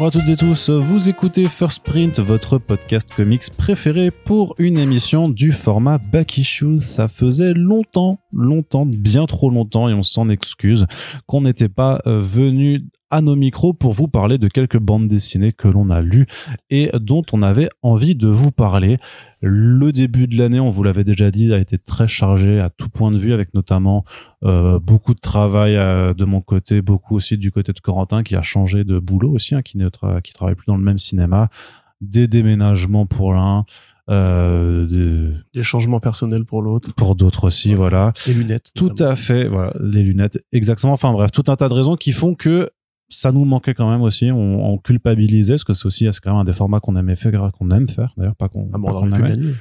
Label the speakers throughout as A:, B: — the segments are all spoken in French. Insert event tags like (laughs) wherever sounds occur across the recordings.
A: Bonjour à toutes et tous, vous écoutez First Print, votre podcast comics préféré pour une émission du format Back Issues. Ça faisait longtemps, longtemps, bien trop longtemps, et on s'en excuse, qu'on n'était pas euh, venu à nos micros pour vous parler de quelques bandes dessinées que l'on a lues et dont on avait envie de vous parler. Le début de l'année, on vous l'avait déjà dit, a été très chargé à tout point de vue, avec notamment euh, beaucoup de travail euh, de mon côté, beaucoup aussi du côté de Corentin qui a changé de boulot aussi, hein, qui ne qui travaille plus dans le même cinéma, des déménagements pour l'un. Euh, des...
B: des changements personnels pour l'autre.
A: Pour d'autres aussi, voilà.
B: Les lunettes.
A: Tout à fait, voilà, les lunettes, exactement. Enfin bref, tout un tas de raisons qui font que ça nous manquait quand même aussi. On, on culpabilisait parce que c'est aussi c'est quand même un des formats qu'on aimait faire, qu'on aime faire d'ailleurs, pas qu'on.
B: Ah bon, on dormait plus de la nuit.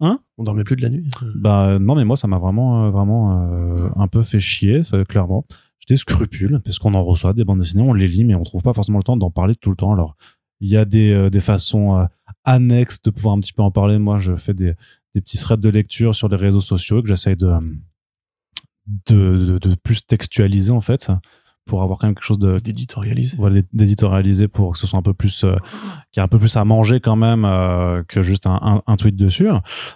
A: Hein?
B: On dormait plus de la nuit.
A: Bah non, mais moi ça m'a vraiment, euh, vraiment euh, un peu fait chier, ça, clairement. J'ai des scrupules parce qu'on en reçoit des bandes dessinées, on les lit, mais on trouve pas forcément le temps d'en parler tout le temps. Alors il y a des, euh, des façons annexes de pouvoir un petit peu en parler. Moi, je fais des, des petits threads de lecture sur les réseaux sociaux que j'essaye de, de, de, de plus textualiser en fait pour avoir quand même quelque chose de
B: d'éditorialisé.
A: voilà d'éditorialisé pour que ce soit un peu plus euh, qui a un peu plus à manger quand même euh, que juste un, un, un, tweet dessus.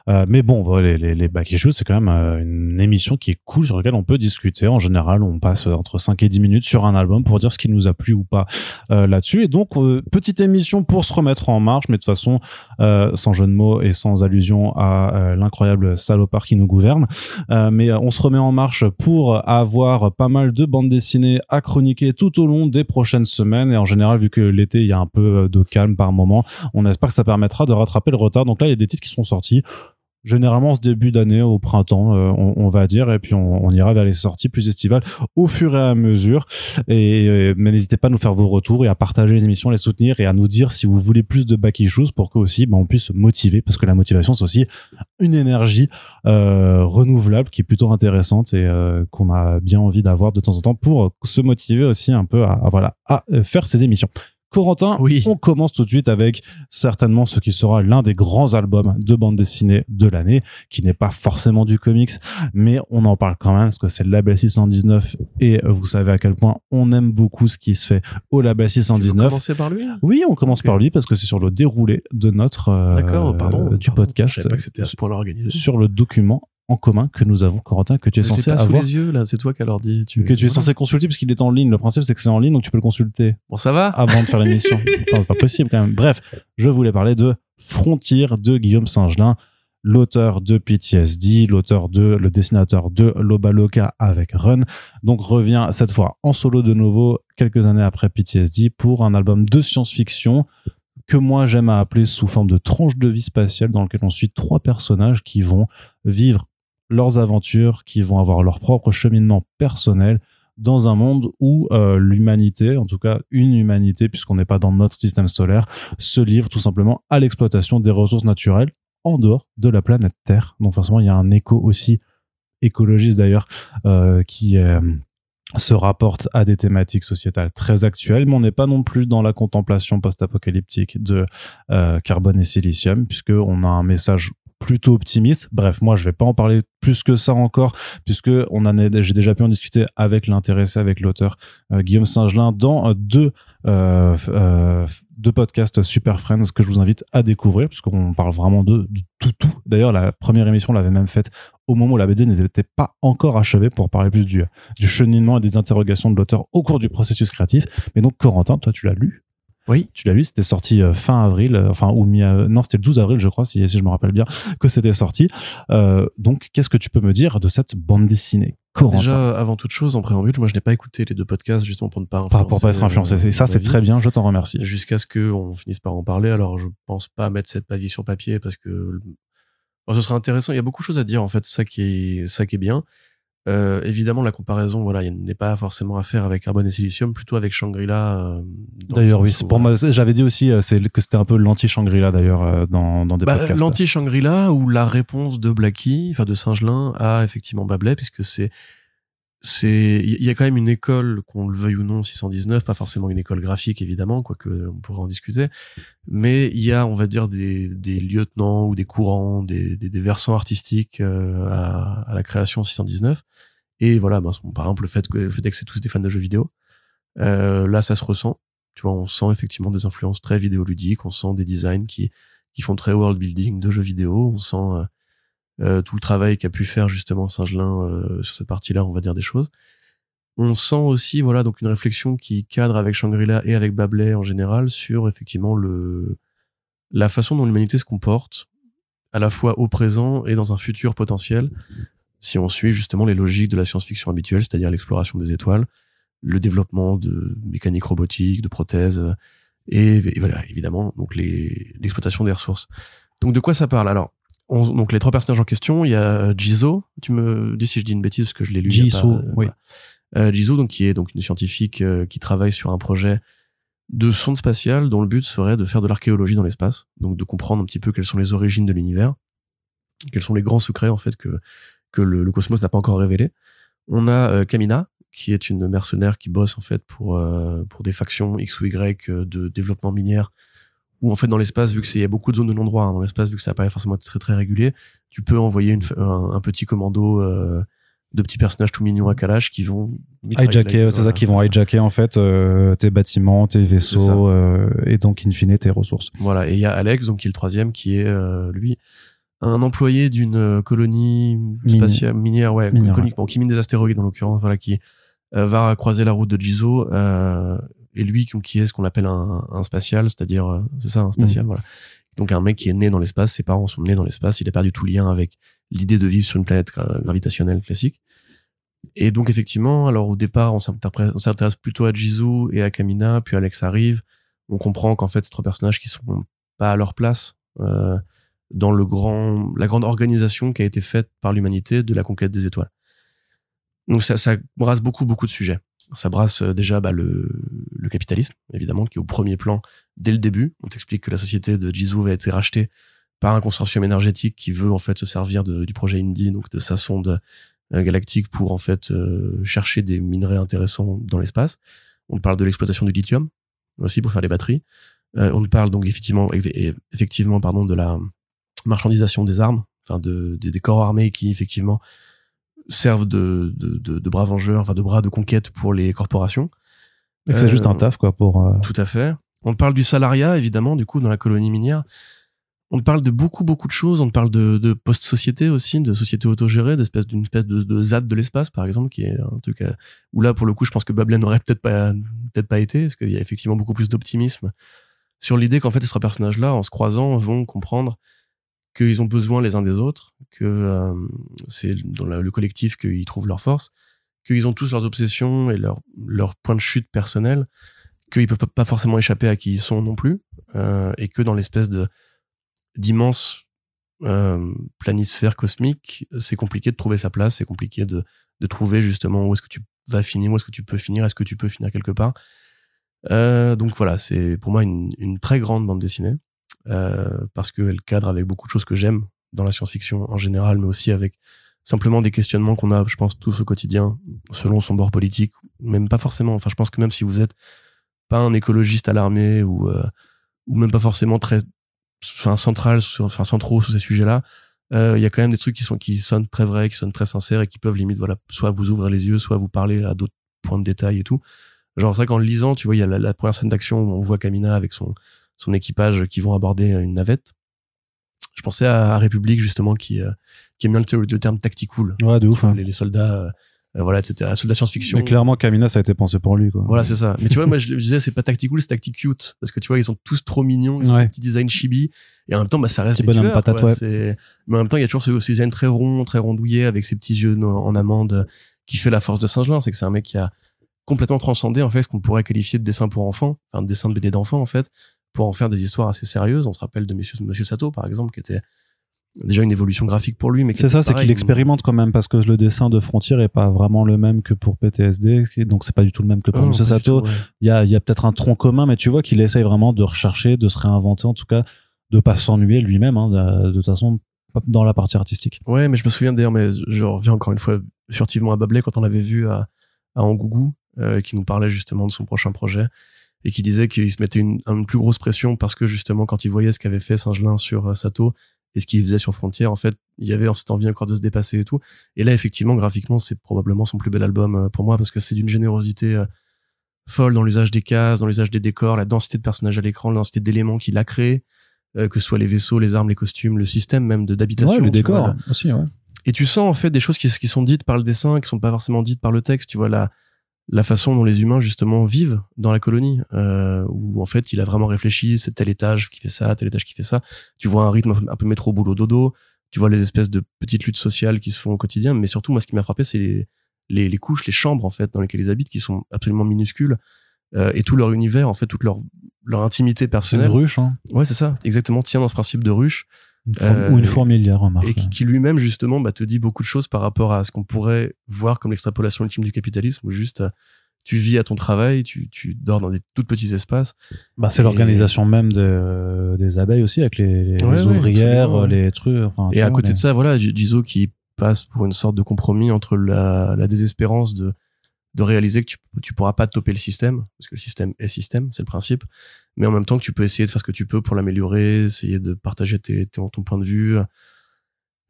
A: Euh, mais bon les les, les back issues c'est quand même euh, une émission qui est cool sur laquelle on peut discuter. En général on passe entre 5 et 10 minutes sur un album pour dire ce qui nous a plu ou pas là-dessus. Et donc petite émission pour se remettre en marche mais de toute façon sans jeu de mots et sans allusion à l'incroyable salopard qui nous gouverne. Mais on se remet en marche pour avoir pas mal de bandes dessinées à chroniquer tout au long des prochaines semaines. Et en général, vu que l'été, il y a un peu de calme par moment, on espère que ça permettra de rattraper le retard. Donc là, il y a des titres qui sont sortis généralement ce début d'année au printemps euh, on, on, va dire et puis on, on, ira vers les sorties plus estivales au fur et à mesure. Et euh, mais n'hésitez pas à nous faire vos retours et à partager les émissions les soutenir et à nous dire si vous voulez plus de back issues pour que aussi bah, on puisse se motiver parce que la motivation c'est aussi une énergie euh, renouvelable qui est plutôt intéressante et euh, qu'on a bien envie d'avoir de temps en temps pour se motiver aussi un peu à, à voilà à faire ces émissions Corentin,
B: oui.
A: on commence tout de suite avec certainement ce qui sera l'un des grands albums de bande dessinée de l'année, qui n'est pas forcément du comics, mais on en parle quand même parce que c'est le label 619 et vous savez à quel point on aime beaucoup ce qui se fait au label 619.
B: On par lui
A: Oui, on commence okay. par lui parce que c'est sur le déroulé de notre
B: euh, pardon,
A: du
B: pardon,
A: podcast.
B: Je savais pas que c'était à ce organisé.
A: Sur le document en commun que nous avons, Corentin, que tu es
B: Mais
A: censé
B: pas
A: avoir.
B: Sous les yeux, là, c'est toi qui leur dit. Tu...
A: Que tu es censé consulter parce qu'il est en ligne. Le principe, c'est que c'est en ligne, donc tu peux le consulter.
B: Bon, ça va.
A: Avant de faire l'émission. (laughs) enfin, c'est pas possible quand même. Bref, je voulais parler de Frontier de Guillaume Singelin, l'auteur de PTSD, l'auteur de, le dessinateur de Loba Loca avec Run. Donc revient cette fois en solo de nouveau quelques années après PTSD pour un album de science-fiction que moi j'aime à appeler sous forme de tranche de vie spatiale dans lequel on suit trois personnages qui vont vivre leurs aventures, qui vont avoir leur propre cheminement personnel dans un monde où euh, l'humanité, en tout cas une humanité, puisqu'on n'est pas dans notre système solaire, se livre tout simplement à l'exploitation des ressources naturelles en dehors de la planète Terre. Donc forcément, il y a un écho aussi écologiste d'ailleurs euh, qui euh, se rapporte à des thématiques sociétales très actuelles, mais on n'est pas non plus dans la contemplation post-apocalyptique de carbone et silicium, puisque on a un message plutôt optimiste. Bref, moi, je vais pas en parler plus que ça encore, puisque on en j'ai déjà pu en discuter avec l'intéressé, avec l'auteur euh, Guillaume Singelin dans euh, deux, euh, deux podcasts Super Friends que je vous invite à découvrir, puisqu'on parle vraiment de, de, tout, tout. D'ailleurs, la première émission, on l'avait même faite au moment où la BD n'était pas encore achevée pour parler plus du, du cheminement et des interrogations de l'auteur au cours du processus créatif. Mais donc, Corentin, toi, tu l'as lu
B: oui.
A: Tu l'as lu, c'était sorti euh, fin avril, euh, enfin, ou mi non, c'était le 12 avril, je crois, si, si je me rappelle bien, (laughs) que c'était sorti. Euh, donc, qu'est-ce que tu peux me dire de cette bande dessinée Corentin?
B: Déjà, avant toute chose, en préambule, moi, je n'ai pas écouté les deux podcasts justement pour ne pas
A: influencer. pour pas être influencé. Et ça, c'est très bien. Je t'en remercie.
B: Jusqu'à ce que on finisse par en parler. Alors, je pense pas mettre cette avis sur papier parce que bon, ce serait intéressant. Il y a beaucoup de choses à dire, en fait. Ça qui est, ça qui est bien. Euh, évidemment, la comparaison, voilà, il n'est pas forcément à faire avec Carbone et Silicium, plutôt avec Shangri-La. Euh,
A: d'ailleurs, oui, pour moi, j'avais dit aussi, euh, c'est que c'était un peu l'anti-Shangri-La d'ailleurs euh, dans, dans des
B: bah,
A: podcasts.
B: L'anti-Shangri-La ou la réponse de Blackie, enfin de Singelin à effectivement Bablet, puisque c'est c'est il y a quand même une école qu'on le veuille ou non 619 pas forcément une école graphique évidemment quoique on pourrait en discuter. Mais il y a on va dire des, des lieutenants ou des courants des, des, des versants artistiques euh, à, à, la création 619 et voilà ben, par exemple le fait que le fait que c'est tous des fans de jeux vidéo euh, là ça se ressent. Tu vois, on sent effectivement des influences très vidéoludiques, on sent des designs qui qui font très world building de jeux vidéo, on sent euh, euh, tout le travail qu'a pu faire justement Singelin euh, sur cette partie-là, on va dire des choses. On sent aussi voilà donc une réflexion qui cadre avec Shangri-La et avec Babelais en général sur effectivement le la façon dont l'humanité se comporte à la fois au présent et dans un futur potentiel si on suit justement les logiques de la science-fiction habituelle, c'est-à-dire l'exploration des étoiles, le développement de mécanique robotique, de prothèses, et, voilà, évidemment, donc l'exploitation des ressources. Donc de quoi ça parle? Alors, donc les trois personnages en question, il y a Jizo, tu me dis si je dis une bêtise parce que je l'ai lu.
A: Jizo, oui.
B: Euh, Jizo, donc qui est donc une scientifique euh, qui travaille sur un projet de sonde spatiale dont le but serait de faire de l'archéologie dans l'espace, donc de comprendre un petit peu quelles sont les origines de l'univers, quels sont les grands secrets en fait que que le, cosmos n'a pas encore révélé. On a euh, Kamina, qui est une mercenaire qui bosse en fait pour euh, pour des factions X ou Y euh, de développement minière. Ou en fait dans l'espace, vu que c'est y a beaucoup de zones de non-droit hein, dans l'espace, vu que ça paraît forcément très très régulier, tu peux envoyer une, un, petit commando de petits personnages tout mignons à calage qui vont
A: hijacker, c'est ça, qui vont hijacker en fait tes bâtiments, tes vaisseaux et donc in fine tes ressources.
B: Voilà, et il y a Alex donc qui est le troisième qui est lui un employé d'une euh, colonie spatiale minière, ouais, Bon, qui mine des astéroïdes en l'occurrence, voilà, qui euh, va croiser la route de Jizo euh, et lui qui est ce qu'on appelle un, un spatial, c'est-à-dire euh, c'est ça, un spatial, mm. voilà. Donc un mec qui est né dans l'espace, ses parents sont nés dans l'espace, il a perdu tout lien avec l'idée de vivre sur une planète gravitationnelle classique. Et donc effectivement, alors au départ, on s'intéresse plutôt à Jizo et à Kamina, puis Alex arrive, on comprend qu'en fait ces trois personnages qui sont pas à leur place. Euh, dans le grand, la grande organisation qui a été faite par l'humanité de la conquête des étoiles. Donc ça, ça brasse beaucoup, beaucoup de sujets. Ça brasse euh, déjà bah, le, le, capitalisme, évidemment, qui est au premier plan dès le début. On t'explique que la société de Jizou a été rachetée par un consortium énergétique qui veut en fait se servir du projet Indy, donc de sa sonde euh, galactique pour en fait euh, chercher des minerais intéressants dans l'espace. On parle de l'exploitation du lithium aussi pour faire les batteries. on parle donc effectivement, effectivement pardon, de la marchandisation des armes, enfin de, des corps armés qui effectivement servent de, de, de, de bras vengeurs, enfin de bras de conquête pour les corporations.
A: c'est juste un euh, taf quoi pour. Euh,
B: Tout à fait. On parle du salariat évidemment du coup dans la colonie minière. On parle de beaucoup beaucoup de choses. On parle de, de post-société aussi, de société autogérée, d'espèce d'une espèce de, de ZAD de l'espace par exemple, qui est un truc euh, où là pour le coup je pense que Babel n'aurait peut-être pas peut-être pas été, parce qu'il y a effectivement beaucoup plus d'optimisme sur l'idée qu'en fait ces trois personnages là en se croisant vont comprendre qu'ils ont besoin les uns des autres, que euh, c'est dans le collectif qu'ils trouvent leur force, qu'ils ont tous leurs obsessions et leurs leur points de chute personnels, qu'ils peuvent pas forcément échapper à qui ils sont non plus, euh, et que dans l'espèce de d'immense euh, planisphère cosmique, c'est compliqué de trouver sa place, c'est compliqué de, de trouver justement où est-ce que tu vas finir, où est-ce que tu peux finir, est-ce que tu peux finir quelque part. Euh, donc voilà, c'est pour moi une, une très grande bande dessinée. Euh, parce qu'elle cadre avec beaucoup de choses que j'aime dans la science-fiction en général, mais aussi avec simplement des questionnements qu'on a, je pense, tous au quotidien, selon son bord politique, même pas forcément. Enfin, je pense que même si vous êtes pas un écologiste alarmé ou euh, ou même pas forcément très enfin central enfin centraux sur ces sujets-là euh, il y a quand même des trucs qui sont qui sonnent très vrais qui sonnent très sincères et qui peuvent limite voilà soit vous ouvrir les yeux soit vous parler à d'autres points de détail et tout genre ça qu'en lisant tu vois il y a la, la première scène d'action où on voit Kamina avec son son équipage qui vont aborder une navette. Je pensais à, République justement qui euh, qui aime bien le, terme tactical.
A: Ouais, de ouf. Hein.
B: Les, soldats euh, euh, voilà, c'était un soldat science-fiction.
A: Mais clairement, Kamina, ça a été pensé pour lui, quoi.
B: Voilà, c'est ça. Mais tu vois, moi, je, disais, c'est pas tactical, c'est tacticute. Parce que tu vois, ils sont tous trop mignons, ils ont ouais. petit design chibi. Et en même temps, bah, ça reste des
A: bonhomme patate, ouais.
B: Mais en même temps, il y a toujours ce, ce, design très rond, très rondouillé, avec ses petits yeux en amande, qui fait la force de Singelin. C'est que c'est un mec qui a complètement transcendé, en fait, ce qu'on pourrait qualifier de dessin pour enfants, enfin, de dessin de BD d'enfants, en fait, pour en faire des histoires assez sérieuses. On se rappelle de Monsieur, Monsieur Sato, par exemple, qui était déjà une évolution graphique pour lui. mais
A: C'est ça, c'est qu'il expérimente quand même parce que le dessin de Frontier est pas vraiment le même que pour PTSD, donc c'est pas du tout le même que pour oh, Monsieur Sato. Il y a, il y a peut-être un tronc commun, mais tu vois qu'il essaye vraiment de rechercher, de se réinventer, en tout cas, de pas s'ennuyer lui-même, hein, de, toute façon, dans la partie artistique.
B: Ouais, mais je me souviens d'ailleurs, mais je reviens encore une fois furtivement à Bablé quand on l'avait vu à, à Angougou, euh, qui nous parlait justement de son prochain projet et qui disait qu'il se mettait une, une, plus grosse pression parce que justement quand il voyait ce qu'avait fait Saint-Gelin sur euh, Sato et ce qu'il faisait sur Frontier, en fait, il y avait cette envie encore de se dépasser et tout. Et là, effectivement, graphiquement, c'est probablement son plus bel album euh, pour moi parce que c'est d'une générosité euh, folle dans l'usage des cases, dans l'usage des décors, la densité de personnages à l'écran, la densité d'éléments qu'il a créé, que ce soit les vaisseaux, les armes, les costumes, le système même de d'habitation.
A: Ouais, le
B: vois,
A: décor aussi, ouais.
B: Et tu sens en fait des choses qui, qui sont dites par le dessin, qui sont pas forcément dites par le texte. Tu vois la la façon dont les humains justement vivent dans la colonie, euh, où en fait il a vraiment réfléchi, c'est tel étage qui fait ça, tel étage qui fait ça. Tu vois un rythme un peu- métro boulot dodo. Tu vois les espèces de petites luttes sociales qui se font au quotidien. Mais surtout moi ce qui m'a frappé c'est les, les les couches, les chambres en fait dans lesquelles ils habitent qui sont absolument minuscules euh, et tout leur univers en fait toute leur leur intimité
A: C'est une
B: personnelle.
A: ruche, hein.
B: Ouais c'est ça exactement tient dans ce principe de ruche
A: Une
B: Euh,
A: ou une fourmilière, remarque.
B: et qui, qui lui-même justement bah, te dit beaucoup de choses par rapport à ce qu'on pourrait voir comme l'extrapolation ultime du capitalisme où juste euh, tu vis à ton travail tu, tu dors dans des tout petits espaces
A: Bah, c'est
B: Et-
A: l'organisation même de- des abeilles aussi, avec les, les
B: Ouais, ouais,
A: ouvrières,
B: ouais.
A: les trucs. Enfin,
B: et à
A: vois,
B: côté
A: les-
B: de ça voilà G- Gizo qui passe pour une sorte de compromis entre la, la désespérance de de réaliser que tu, tu pourras pas toper le système parce que le système est système c'est le principe. Mais en même temps que tu peux essayer de faire ce que tu peux pour l'améliorer essayer de partager tes, tes- ton point de vue.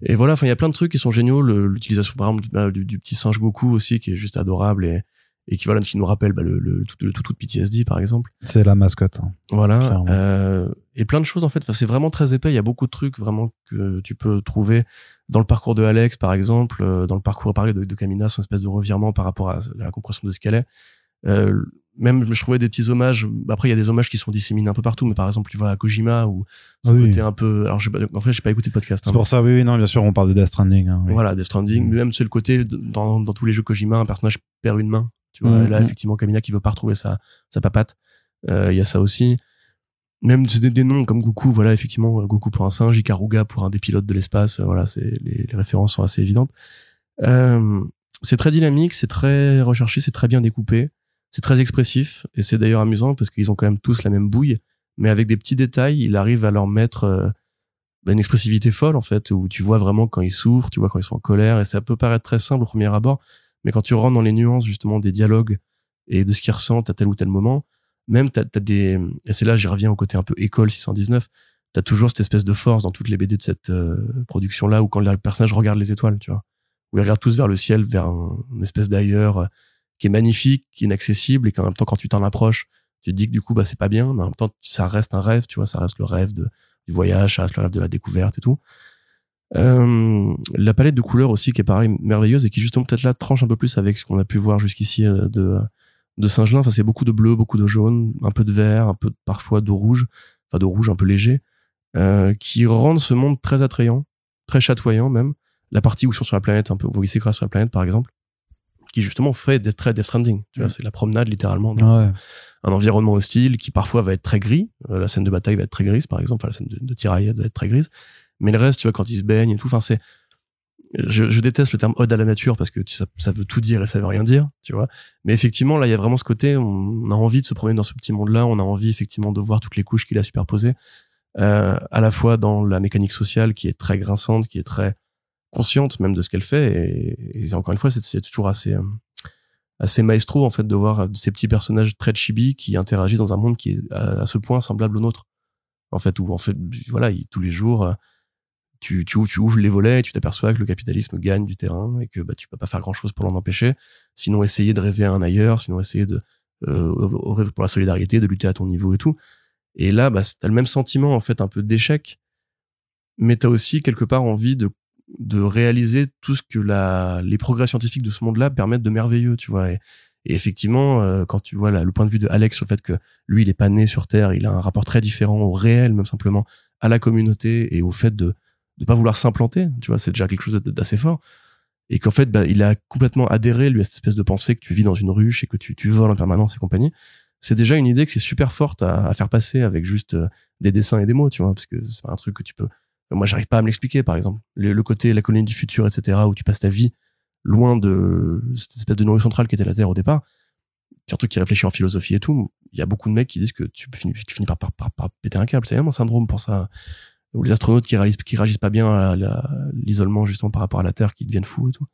B: Et voilà enfin il y a plein de trucs qui sont géniaux l'utilisation par exemple du, bah, du, du petit singe Goku aussi qui est juste adorable et et qui nous rappelle bah, le, le, tout, le tout, tout de PTSD par exemple
A: C'est la mascotte. hein.
B: voilà euh, et plein de choses en fait enfin, c'est vraiment très épais il y a beaucoup de trucs vraiment que tu peux trouver dans le parcours de Alex par exemple euh, dans le parcours pareil de, de Kamina son espèce de revirement par rapport à la compréhension de ce qu'elle est euh, même je trouvais des petits hommages après il y a des hommages qui sont disséminés un peu partout mais par exemple tu vois à Kojima ou ce
A: Oui.
B: côté un peu alors pas- en fait j'ai pas écouté le podcast
A: C'est
B: hein,
A: pour ça, oui, oui, non, bien sûr, on parle de Death Stranding. hein, oui.
B: voilà, Death Stranding,
A: Mm.
B: mais même c'est le côté dans, dans tous les jeux Kojima, un personnage perd une main. Tu vois,
A: Mm,
B: là
A: mm.
B: effectivement Kamina qui veut pas retrouver sa sa papate, Euh, il y a ça aussi. Même c'est des, des noms comme Goku, voilà effectivement euh, Goku pour un singe, Ikaruga pour un des pilotes de l'espace, euh, voilà c'est les, les références sont assez évidentes. Euh, c'est très dynamique, c'est très recherché, c'est très bien découpé, c'est très expressif et c'est d'ailleurs amusant parce qu'ils ont quand même tous la même bouille, mais avec des petits détails, il arrive à leur mettre une expressivité folle en fait où tu vois vraiment quand ils souffrent tu vois quand ils sont en colère et ça peut paraître très simple au premier abord mais quand tu rentres dans les nuances justement des dialogues et de ce qu'ils ressentent à tel ou tel moment même t'as as des et c'est là j'y reviens au côté un peu école 619 t'as toujours cette espèce de force dans toutes les BD de cette production là où quand les personnages regardent les étoiles tu vois où ils regardent tous vers le ciel vers un, une espèce d'ailleurs euh, qui est magnifique qui est inaccessible et qu'en même temps quand tu t'en approches tu te dis que du coup bah c'est pas bien mais en même temps ça reste un rêve tu vois ça reste le rêve de du voyage, ça reste le rêve de la découverte et tout. Euh, la palette de couleurs aussi qui est pareil merveilleuse et qui justement peut-être là tranche un peu plus avec ce qu'on a pu voir jusqu'ici euh, de de Saint-Gelin. Enfin c'est beaucoup de bleu, beaucoup de jaune, un peu de vert, un peu parfois de rouge, enfin de rouge un peu léger, euh, qui rendent ce monde très attrayant, très chatoyant même. La partie où ils sont sur la planète, un peu où ils s'écrasent sur la planète par exemple, qui justement fait d'être très Death Stranding. Tu vois,
A: Mm.
B: c'est la promenade littéralement
A: Ouais.
B: un environnement hostile qui parfois va être très gris. Euh, la scène de bataille va être très grise, par exemple. Enfin, la scène de, de tiraillade va être très grise. Mais le reste, tu vois, quand ils se baignent et tout, enfin, c'est, je, je déteste le terme ode à la nature parce que tu, ça, ça veut tout dire et ça veut rien dire, tu vois. Mais effectivement, là, il y a vraiment ce côté, on a envie de se promener dans ce petit monde-là, on a envie effectivement de voir toutes les couches qu'il a superposées, euh, à la fois dans la mécanique sociale qui est très grinçante, qui est très consciente même de ce qu'elle fait. Et, encore une fois, c'est, toujours assez, euh, assez maestro en fait de voir ces petits personnages très chibi qui interagissent dans un monde qui est à, à ce point semblable au nôtre en fait où en fait voilà il- tous les jours euh, tu, tu, tu ouvres les volets et tu t'aperçois que le capitalisme gagne du terrain et que bah, tu peux pas faire grand chose pour l'en empêcher sinon essayer de rêver à un ailleurs sinon essayer de euh, pour la solidarité de lutter à ton niveau et tout et là bah t'as le même sentiment en fait un peu d'échec mais t'as aussi quelque part envie de de réaliser tout ce que la, les progrès scientifiques de ce monde-là permettent de merveilleux, tu vois. Et, et effectivement, euh, quand tu vois là, le point de vue de Alex sur le fait que lui, il est pas né sur Terre, il a un rapport très différent au réel, même simplement à la communauté et au fait de de pas vouloir s'implanter, tu vois, c'est déjà quelque chose d'assez fort. Et qu'en fait, bah, il a complètement adhéré lui à cette espèce de pensée que tu vis dans une ruche et que tu, tu voles en permanence et compagnie. C'est déjà une idée que c'est super forte à, à faire passer avec juste euh, des dessins et des mots, tu vois, parce que c'est un truc que tu peux moi, j'arrive pas à me l'expliquer, par exemple. Le, le côté, la colonie du futur, etc., où tu passes ta vie loin de cette espèce de noyau central qui était la Terre au départ. Surtout qui réfléchit en philosophie et tout. Il y a beaucoup de mecs qui disent que tu finis, tu finis par, par, par, par péter un câble. C'est vraiment un syndrome pour ça. Ou les astronautes qui réalisent, réagissent pas bien à l'isolement, justement, par rapport à la Terre, qui deviennent fous et tout.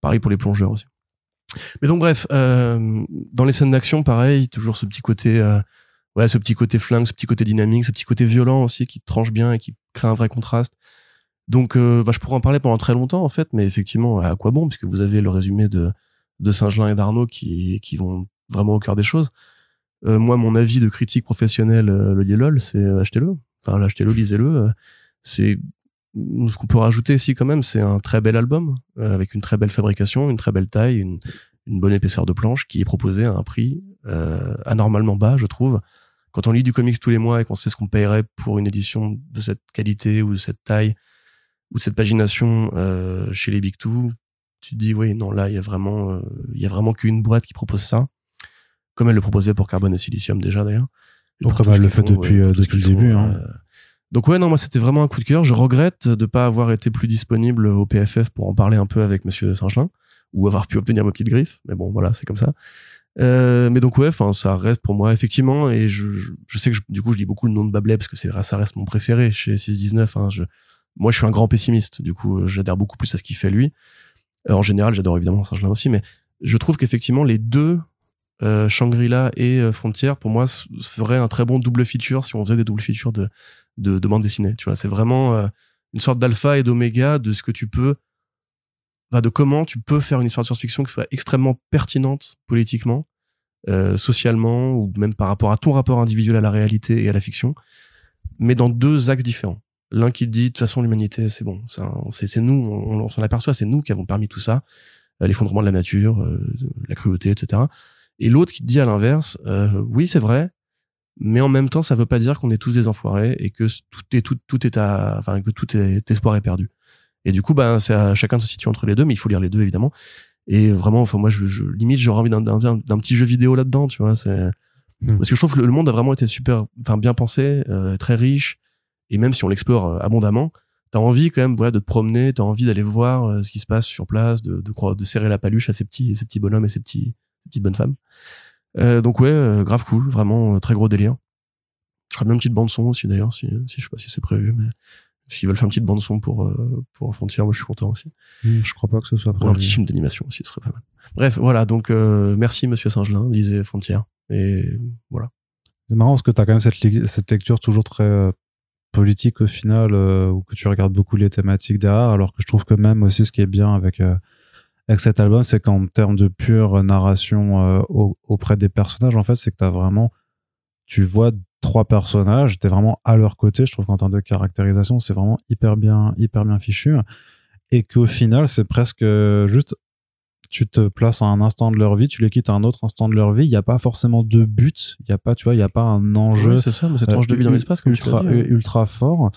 B: Pareil pour les plongeurs aussi. Mais donc, bref, euh, dans les scènes d'action, pareil, toujours ce petit côté, euh, ouais, ce petit côté flingue, ce petit côté dynamique, ce petit côté violent aussi qui tranche bien et qui crée un vrai contraste. Donc, euh, bah, je pourrais en parler pendant très longtemps en fait, mais effectivement, à quoi bon Puisque vous avez le résumé de de Saint-Gelin et d'Arnaud qui qui vont vraiment au cœur des choses. Euh, moi, mon avis de critique professionnelle, le lol, c'est achetez-le. Enfin, achetez-le, lisez-le. euh, c'est ce qu'on peut rajouter ici quand même, c'est un très bel album euh, avec une très belle fabrication, une très belle taille, une, une bonne épaisseur de planche qui est proposé à un prix euh, anormalement bas, je trouve. Quand on lit du comics tous les mois et qu'on sait ce qu'on paierait pour une édition de cette qualité ou de cette taille ou de cette pagination euh, chez les Big Two, tu te dis oui, non, là, il y a vraiment, euh, il y a vraiment qu'une boîte qui propose ça, comme elle le proposait pour Carbone et Silicium déjà d'ailleurs.
A: Donc, comme elle le fait depuis, euh, depuis le
B: font,
A: début, hein.
B: euh, donc ouais, non, moi c'était vraiment un coup de cœur. Je regrette de pas avoir été plus disponible au PFF pour en parler un peu avec Monsieur Singelin ou avoir pu obtenir ma petite griffe. Mais bon, voilà, c'est comme ça. Euh, mais donc ouais, enfin ça reste pour moi effectivement et je, je, je sais que je- du coup je dis beaucoup le nom de Bablet parce que c'est ça reste mon préféré chez 619. Hein, je, moi je suis un grand pessimiste, du coup euh, j'adhère beaucoup plus à ce qu'il fait lui. Euh, en général, j'adore évidemment Singelin aussi, mais je trouve qu'effectivement les deux euh, Shangri-La et euh, Frontier pour moi feraient un très bon double feature si on faisait des double features de de, de bande dessinée. Tu vois, c'est vraiment euh, une sorte d'alpha et d'oméga de ce que tu peux, enfin, de comment tu peux faire une histoire de science-fiction qui soit extrêmement pertinente politiquement, euh, socialement ou même par rapport à ton rapport individuel à la réalité et à la fiction, mais dans deux axes différents. L'un qui dit de toute façon l'humanité c'est bon, c'est nous, on, on s'en aperçoit, c'est nous qui avons permis tout ça, euh, l'effondrement de la nature, euh, la cruauté, etc. Et l'autre qui te dit à l'inverse, euh, oui c'est vrai, mais en même temps, ça veut pas dire qu'on est tous des enfoirés et que tout est tout, tout est à, enfin que tout est espoir est perdu. Et du coup, ben c'est à chacun de se situer entre les deux, mais il faut lire les deux évidemment. Et vraiment, enfin moi, je, je limite j'aurais envie d'un d'un d'un petit jeu vidéo là-dedans, tu vois. C'est
A: Hmm.
B: parce que je trouve que le, monde a vraiment été super, enfin bien pensé, euh, très riche. Et même si on l'explore euh, abondamment, t'as envie quand même, voilà, de te promener, t'as envie d'aller voir euh, ce qui se passe sur place, de de, croire- de serrer la paluche à ces petits, ces petits bonhommes et ces petits, ces petites bonnes femmes. Euh, donc ouais, euh, grave cool, vraiment euh, très gros délire. Je ferais bien une petite bande son aussi d'ailleurs, si, si je sais pas si c'est prévu, mais s'ils veulent faire une petite bande son pour euh, pour Frontier, moi je suis content aussi.
A: Hmm, Je crois pas que ce soit
B: Ou un
A: prévu.
B: petit film d'animation aussi, ce serait pas mal. Bref, voilà, donc euh, merci Monsieur Singelin, lisez Frontier et voilà.
A: C'est marrant parce que t'as quand même cette, lecture toujours très euh, politique au final, où que tu regardes beaucoup les thématiques derrière, alors que je trouve que même aussi ce qui est bien avec, avec cet album, c'est qu'en termes de pure narration euh, au- auprès des personnages, en fait, c'est que t'as vraiment, tu vois trois personnages, t'es vraiment à leur côté. Je trouve qu'en termes de caractérisation, c'est vraiment hyper bien, hyper bien fichu. Et qu'au final, c'est presque juste tu te places à un instant de leur vie, tu les quittes à un autre instant de leur vie. Il n'y a pas forcément de but. Il n'y a pas, tu vois, il n'y a pas un enjeu
B: c'est ça, mais cette
A: euh,
B: tranche de vie dans
A: ul-
B: l'espace, comme tu
A: ultra,
B: dit, hein.
A: ultra fort.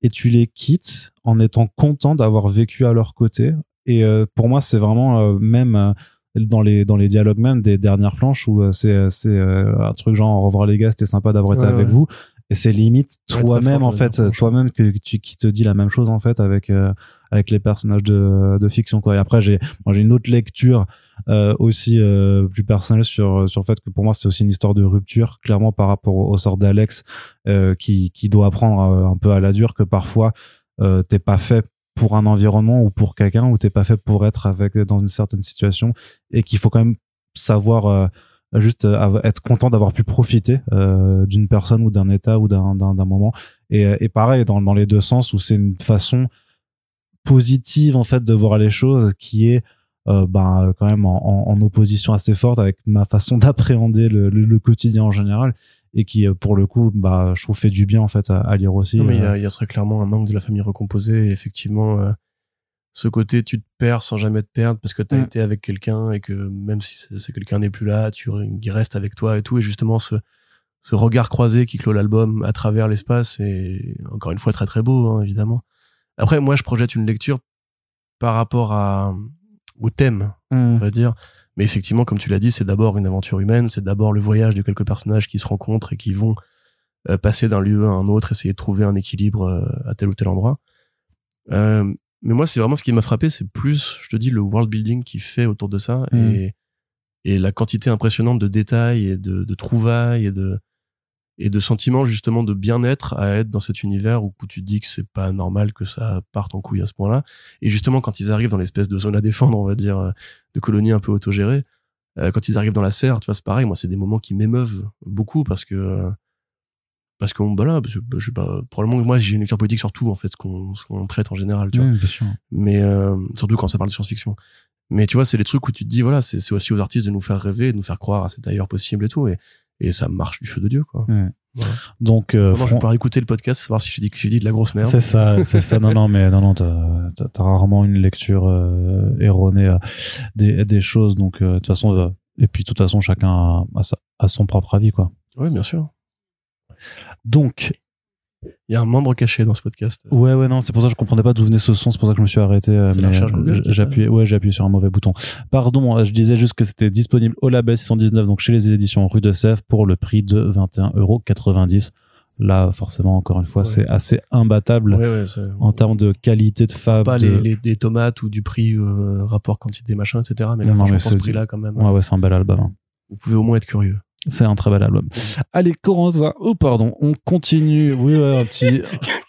A: Et tu les quittes en étant content d'avoir vécu à leur côté. Et euh, pour moi, c'est vraiment euh, même euh, dans les dans les dialogues même des dernières planches où euh, c'est c'est euh, un truc genre au revoir les gars, c'était sympa d'avoir été
B: Ouais,
A: avec
B: ouais.
A: vous. Et c'est limite toi-même en fait, toi-même que que tu qui te dit la même chose en fait avec euh, avec les personnages de de fiction quoi. Et après j'ai moi j'ai une autre lecture euh, aussi euh, plus personnelle sur sur le fait que pour moi c'est aussi une histoire de rupture clairement par rapport au, au sort d'Alex euh, qui qui doit apprendre un peu à la dure que parfois euh, t'es pas fait pour un environnement ou pour quelqu'un ou t'es pas fait pour être avec dans une certaine situation et qu'il faut quand même savoir euh, juste euh, être content d'avoir pu profiter euh, d'une personne ou d'un état ou d'un moment. Et, euh, et pareil dans dans les deux sens où c'est une façon positive en fait de voir les choses qui est euh, ben, quand même en- en opposition assez forte avec ma façon (laughs) d'appréhender le, le, le quotidien en général et qui euh, pour le coup bah je trouve fait du bien en fait à, à lire aussi
B: Non, mais il y
A: euh.
B: a, y a très clairement un manque de la famille recomposée. Et effectivement, euh, ce côté, tu te perds sans jamais te perdre parce que tu as
A: Mm.
B: été avec quelqu'un et que même si c'est c'est quelqu'un n'est plus là, tu il reste avec toi et tout. Et justement, ce, ce regard croisé qui clôt l'album à travers l'espace est encore une fois très très beau, hein, évidemment. Après, moi, je projette une lecture par rapport à, au thème, on
A: Mm.
B: va dire. Mais effectivement, comme tu l'as dit, c'est d'abord une aventure humaine, c'est d'abord le voyage de quelques personnages qui se rencontrent et qui vont euh, passer d'un lieu à un autre, essayer de trouver un équilibre euh, à tel ou tel endroit. Euh, mais moi, c'est vraiment ce qui m'a frappé, c'est plus, je te dis, le world building qui fait autour de ça
A: Mm.
B: et, et la quantité impressionnante de détails et de, de trouvailles et de, et de sentiments justement de bien-être à être dans cet univers où, tu te dis que c'est pas normal que ça parte en couille à ce point-là. Et justement, quand ils arrivent dans l'espèce de zone à défendre, on va dire, euh, de colonie un peu autogérée, euh, quand ils arrivent dans la serre, tu vois, c'est pareil. Moi, c'est des moments qui m'émeuvent beaucoup parce que parce qu'on bah là, je, je pas, probablement que moi j'ai une lecture politique sur tout en fait, ce qu'on qu'on traite en général, tu vois
A: bien sûr.
B: mais euh, surtout quand ça parle de science-fiction. Mais tu vois, c'est les trucs où tu te dis, voilà, c'est c'est aussi aux artistes de nous faire rêver, de nous faire croire à cet ailleurs possible et tout. Et, et ça marche du feu de Dieu, quoi.
A: Ouais.
B: Voilà.
A: Donc, euh,
B: Moi, je vais pouvoir écouter le podcast, savoir si j'ai dit que j'ai dit de la grosse merde.
A: c'est ça, c'est ça. Non, non, mais non, non, t'as rarement une lecture euh, erronée euh, des, des choses. Donc, euh, de toute façon, et puis de toute façon, chacun a, a a son propre avis, quoi.
B: Oui, bien sûr.
A: Donc,
B: Il y a un membre caché dans ce podcast.
A: ouais, ouais, non, c'est pour ça que je comprenais pas d'où venait ce son. C'est pour ça que je me suis arrêté. euh, euh, appuyé, ouais, j'ai appuyé sur un mauvais bouton. Pardon, euh, je disais juste que c'était disponible au label 619, donc chez les éditions Rue de Sèvres, pour le prix de 21,90€. Là, forcément, encore une fois,
B: Ouais.
A: c'est assez imbattable
B: Ouais, ouais, c'est-
A: en termes de qualité de fab.
B: pas
A: de-
B: les, les- des tomates ou du prix euh, rapport quantité machin etc mais là
A: Non, mais
B: pour
A: c'est-
B: ce prix là quand même
A: Ouais, ouais, c'est un bel album. hein.
B: vous pouvez au moins être curieux
A: C'est un très bel album. Allez, Corentin, oh pardon, on continue. Oui, ouais, un petit,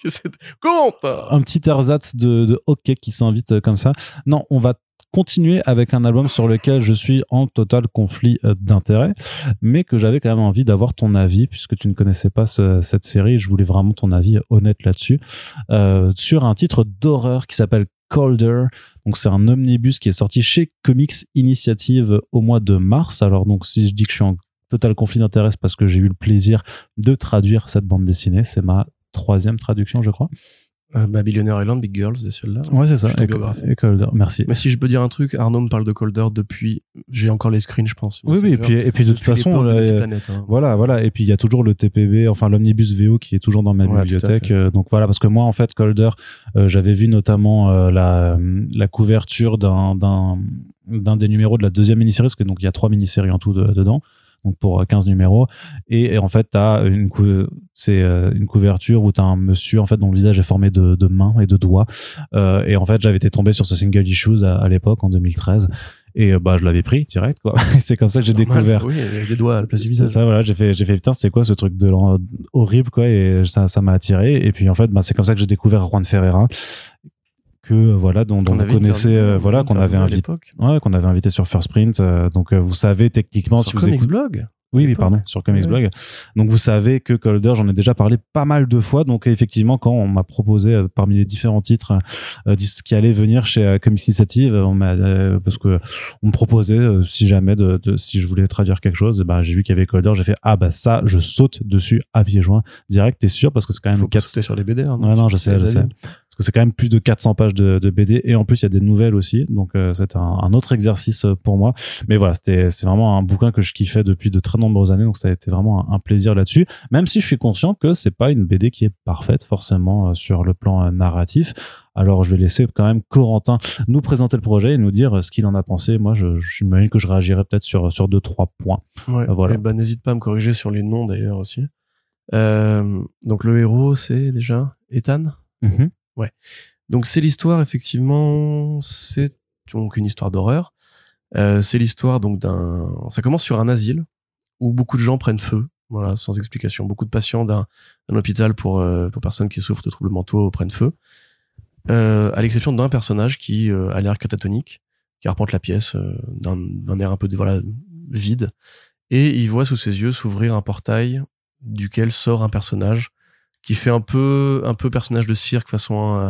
A: (laughs)
B: compte
A: un petit ersatz de, de hockey qui s'invite euh, comme ça. Non, on va continuer avec un album sur lequel je suis en total conflit euh, d'intérêt, mais que j'avais quand même envie d'avoir ton avis, puisque tu ne connaissais pas ce- cette série, je voulais vraiment ton avis honnête là-dessus, euh, sur un titre d'horreur qui s'appelle Colder. Donc c'est un omnibus qui est sorti chez Comics Initiative au mois de mars. Alors donc si je dis que je suis en total conflit d'intérêt, c'est parce que j'ai eu le plaisir de traduire cette bande dessinée. C'est ma troisième traduction, je crois.
B: euh, bah, Billionaire Island Big Girls c'est celle-là
A: Ouais, c'est ça. Et- Colder. Merci.
B: mais si je peux dire un truc Arnaud me parle de Colder depuis j'ai encore les screens je pense
A: Oui, oui, et puis, et puis de toute façon,
B: de
A: euh,
B: planètes, hein.
A: voilà, voilà. Et puis il y a toujours le TPB, enfin l'omnibus VO qui est toujours dans ma
B: Ouais,
A: bibliothèque. Euh, donc voilà, parce que moi, en fait, Colder, euh, j'avais vu notamment la, la couverture d'un, d'un, d'un des numéros de la deuxième mini-série, parce que donc il y a trois mini-séries en tout de- dedans. Donc pour euh, 15 numéros. Et, et en fait t'as une cou- c'est euh, une couverture où t'as un monsieur en fait dont le visage est formé de, de mains et de doigts. Euh, et en fait j'avais été tombé sur ce single issues à, à l'époque en 2013 et euh, bah je l'avais pris direct quoi. (laughs) C'est comme ça que j'ai découvert.
B: oui des doigts à la place du
A: c'est
B: visage.
A: ça, voilà. J'ai fait, j'ai fait, putain, c'est quoi ce truc de horrible, quoi, et ça, ça m'a attiré. Et puis, en fait, bah, c'est comme ça que j'ai découvert Juan Ferreira, que, euh, voilà, dont, dont vous connaissez, euh, voilà, qu'on avait invité, ouais, qu'on avait invité sur First Print. euh, donc, euh, vous savez, techniquement,
B: sur
A: si vous
B: Comics
A: écoutez.
B: Blog
A: Oui, oui, pardon, sur Comics
B: Ouais.
A: Blog. Donc, vous savez que Colder, j'en ai déjà parlé pas mal de fois. Donc, effectivement, quand on m'a proposé, euh, parmi les différents titres, euh, qui allaient venir chez euh, Comics Initiative, on m'a, euh, parce que on me proposait, euh, si jamais, de, de- si je voulais traduire quelque chose, ben, j'ai vu qu'il y avait Colder, j'ai fait, ah, bah, ça, je saute dessus à pieds joints, direct, t'es sûr, parce que c'est quand même
B: faut pas
A: quatre-
B: sauter sur les BD hein,
A: Ouais, non, je sais, je sais. Parce que c'est quand même plus de 400 pages de, de BD et en plus il y a des nouvelles aussi. Donc euh, c'est un, un autre exercice euh, pour moi. Mais voilà, c'était c'est vraiment un bouquin que je kiffais depuis de très nombreuses années. Donc ça a été vraiment un, un plaisir là-dessus. Même si je suis conscient que c'est pas une BD qui est parfaite forcément euh, sur le plan euh, narratif. Alors je vais laisser quand même Corentin nous présenter le projet et nous dire ce qu'il en a pensé. Moi, je j'imagine que je réagirai peut-être sur sur deux trois points.
B: Ouais.
A: Voilà.
B: Et bah, n'hésite pas à me corriger sur les noms d'ailleurs aussi. Euh, donc le héros, c'est déjà Ethan? Donc c'est l'histoire effectivement, c'est donc une histoire d'horreur. Euh, c'est l'histoire donc d'un. Ça commence sur un asile où beaucoup de gens prennent feu, voilà, sans explication. Beaucoup de patients d'un hôpital pour euh, pour personnes qui souffrent de troubles mentaux prennent feu. Euh, à l'exception d'un personnage qui euh, a l'air catatonique, qui arpente la pièce euh, d'un air un peu voilà vide, et il voit sous ses yeux s'ouvrir un portail duquel sort un personnage qui fait un peu un peu personnage de cirque façon euh,